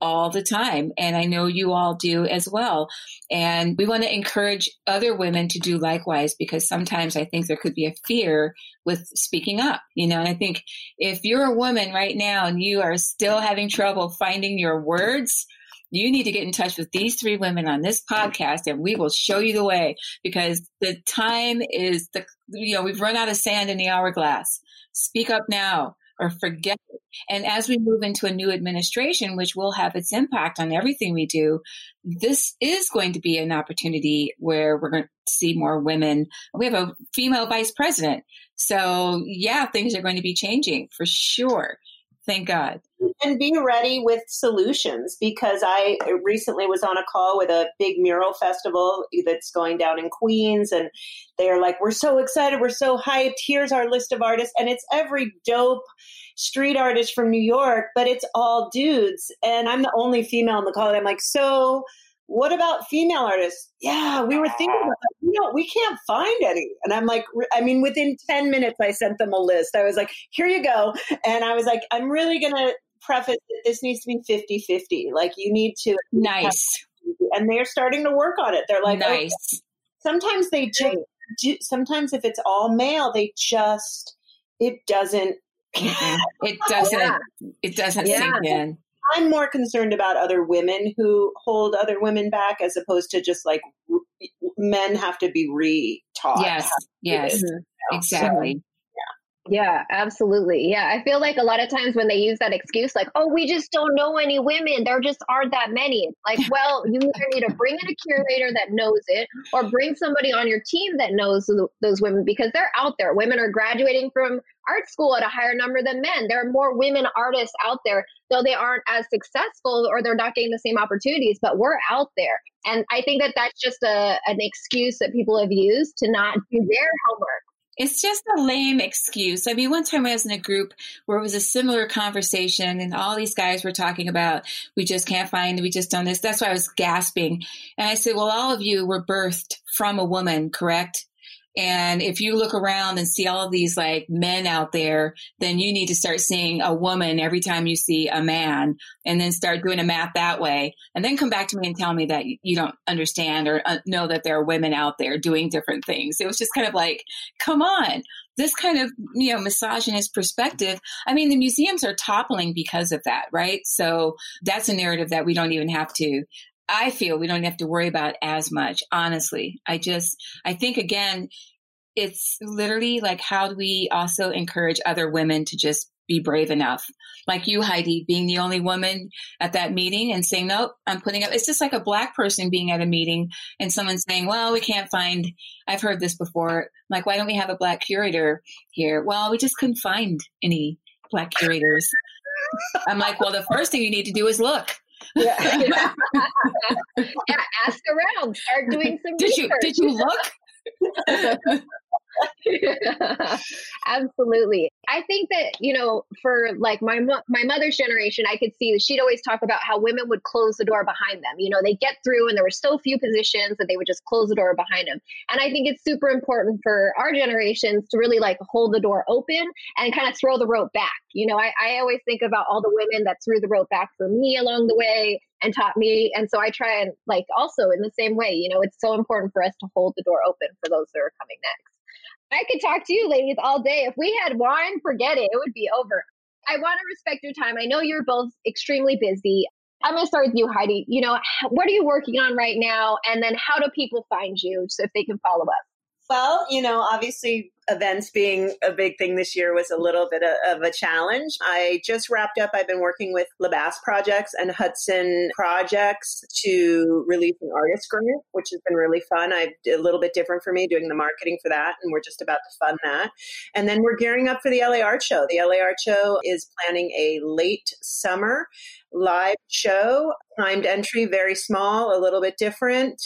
all the time. And I know you all do as well. And we want to encourage other women to do likewise because sometimes I think there could be a fear with speaking up, you know, and I think if you're a woman right now and you are still having trouble finding your words, you need to get in touch with these three women on this podcast and we will show you the way because the time is the you know we've run out of sand in the hourglass speak up now or forget it. And as we move into a new administration, which will have its impact on everything we do, this is going to be an opportunity where we're going to see more women. We have a female vice president. So, yeah, things are going to be changing for sure. Thank God. And be ready with solutions because I recently was on a call with a big mural festival that's going down in Queens, and they're like, We're so excited, we're so hyped. Here's our list of artists, and it's every dope street artist from New York, but it's all dudes. And I'm the only female in the call, and I'm like, So what about female artists? Yeah, we were thinking about that. You know, we can't find any. And I'm like, I mean, within 10 minutes, I sent them a list. I was like, here you go. And I was like, I'm really going to preface that this needs to be 50 50. Like, you need to. Nice. And they're starting to work on it. They're like, nice. Okay. Sometimes they just, sometimes if it's all male, they just, it doesn't. it *laughs* doesn't. Yeah. It doesn't yeah. sink in. I'm more concerned about other women who hold other women back as opposed to just like men have to be re-taught. Yes, yes, exactly. So, yeah, absolutely. Yeah, I feel like a lot of times when they use that excuse, like, oh, we just don't know any women, there just aren't that many. Like, *laughs* well, you either need to bring in a curator that knows it or bring somebody on your team that knows those women because they're out there. Women are graduating from art school at a higher number than men. There are more women artists out there, though they aren't as successful or they're not getting the same opportunities, but we're out there. And I think that that's just a, an excuse that people have used to not do their homework it's just a lame excuse. I mean, one time I was in a group where it was a similar conversation, and all these guys were talking about, we just can't find, we just done this. That's why I was gasping. And I said, well, all of you were birthed from a woman, correct? And if you look around and see all of these like men out there, then you need to start seeing a woman every time you see a man and then start doing a math that way. And then come back to me and tell me that you don't understand or uh, know that there are women out there doing different things. It was just kind of like, come on. This kind of, you know, misogynist perspective. I mean, the museums are toppling because of that, right? So that's a narrative that we don't even have to I feel we don't have to worry about as much, honestly. I just, I think again, it's literally like how do we also encourage other women to just be brave enough? Like you, Heidi, being the only woman at that meeting and saying, nope, I'm putting up, it's just like a black person being at a meeting and someone saying, well, we can't find, I've heard this before. like, why don't we have a black curator here? Well, we just couldn't find any black curators. I'm like, well, the first thing you need to do is look. Yeah. *laughs* *laughs* yeah, ask around. Start doing some. Did research. you did you look? *laughs* *laughs* Absolutely. I think that, you know, for like my my mother's generation, I could see that she'd always talk about how women would close the door behind them. You know, they get through and there were so few positions that they would just close the door behind them. And I think it's super important for our generations to really like hold the door open and kind of throw the rope back. You know, I, I always think about all the women that threw the rope back for me along the way and taught me. And so I try and like also in the same way, you know, it's so important for us to hold the door open for those that are coming next. I could talk to you ladies all day. If we had wine, forget it. It would be over. I want to respect your time. I know you're both extremely busy. I'm going to start with you, Heidi. You know, what are you working on right now? And then how do people find you so if they can follow up? Well, you know, obviously events being a big thing this year was a little bit of a challenge. I just wrapped up, I've been working with Lebasse Projects and Hudson Projects to release an artist grant, which has been really fun. I've a little bit different for me doing the marketing for that, and we're just about to fund that. And then we're gearing up for the LA Art Show. The LA Art Show is planning a late summer live show, timed entry, very small, a little bit different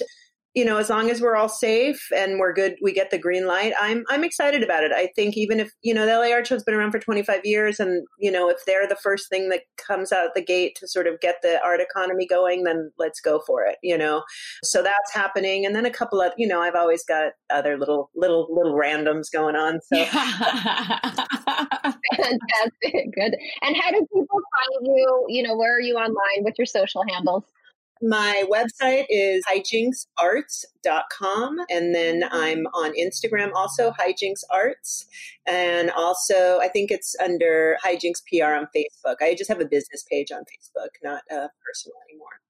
you know, as long as we're all safe and we're good, we get the green light. I'm I'm excited about it. I think even if you know the LA Art Show's been around for 25 years, and you know if they're the first thing that comes out the gate to sort of get the art economy going, then let's go for it. You know, so that's happening, and then a couple of you know I've always got other little little little randoms going on. So *laughs* fantastic, good. And how do people find you? You know, where are you online? What's your social handles? My website is hijinksarts.com. And then I'm on Instagram also, hijinksarts. And also, I think it's under hijinks PR on Facebook. I just have a business page on Facebook, not a personal anymore.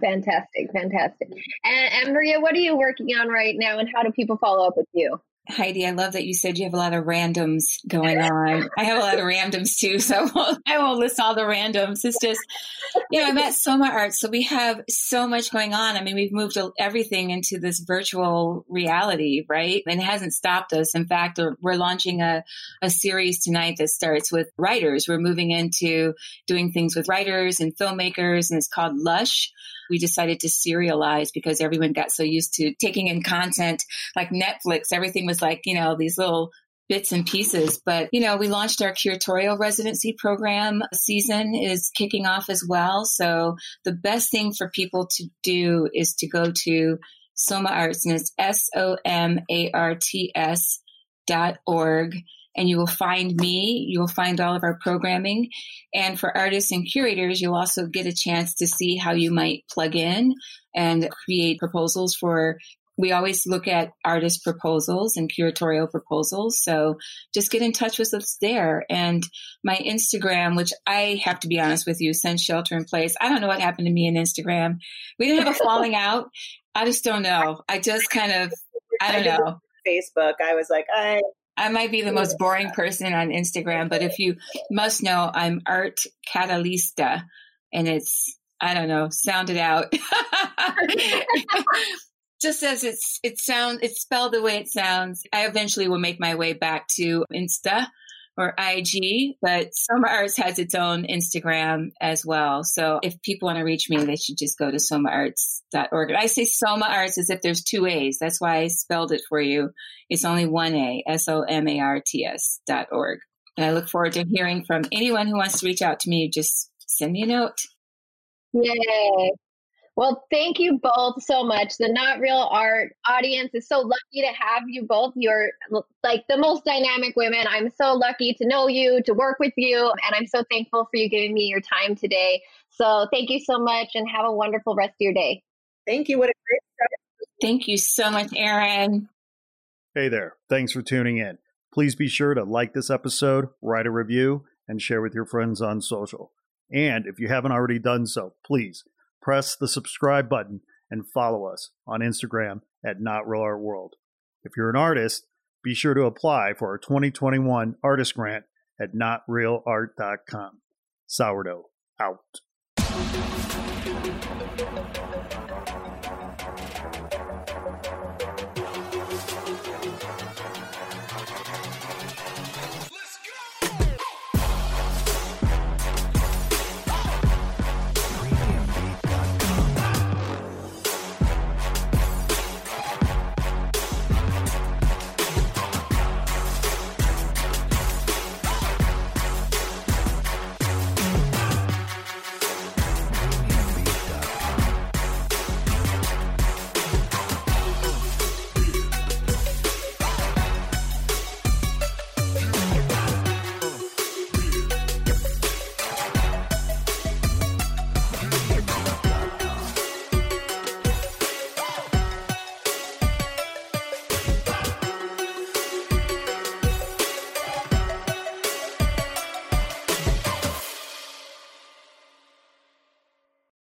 Fantastic, fantastic. And, and Maria, what are you working on right now and how do people follow up with you? Heidi, I love that you said you have a lot of randoms going on. *laughs* I have a lot of randoms too, so I won't, I won't list all the randoms. It's just, you know, I'm at Soma Art, so we have so much going on. I mean, we've moved everything into this virtual reality, right? And it hasn't stopped us. In fact, we're launching a, a series tonight that starts with writers. We're moving into doing things with writers and filmmakers, and it's called Lush we decided to serialize because everyone got so used to taking in content like Netflix. Everything was like, you know, these little bits and pieces. But, you know, we launched our curatorial residency program season is kicking off as well. So the best thing for people to do is to go to SOMArts and it's S O M A R T S dot org and you will find me. You will find all of our programming. And for artists and curators, you'll also get a chance to see how you might plug in and create proposals for we always look at artist proposals and curatorial proposals. So just get in touch with us there. And my Instagram, which I have to be honest with you, since shelter in place, I don't know what happened to me in Instagram. We didn't have a falling out. I just don't know. I just kind of, I don't know. Facebook, I was like, I. I might be the most boring person on Instagram, but if you must know, I'm Art Catalista, and it's I don't know, sound it out. *laughs* just as it's it sounds it's spelled the way it sounds. I eventually will make my way back to Insta or IG, but SOMArts has its own Instagram as well. So if people want to reach me, they should just go to somaarts.org. I say Soma Arts as if there's two A's. That's why I spelled it for you. It's only one A, S O M A R T S dot org. And I look forward to hearing from anyone who wants to reach out to me. Just send me a note. Yay. Well, thank you both so much. The Not Real Art audience is so lucky to have you both. You're like the most dynamic women. I'm so lucky to know you, to work with you, and I'm so thankful for you giving me your time today. So, thank you so much and have a wonderful rest of your day. Thank you. What a great start. Thank you so much, Erin. Hey there. Thanks for tuning in. Please be sure to like this episode, write a review, and share with your friends on social. And if you haven't already done so, please press the subscribe button and follow us on Instagram at Not Real Art World. If you're an artist, be sure to apply for our 2021 artist grant at notrealart.com. Sourdough out.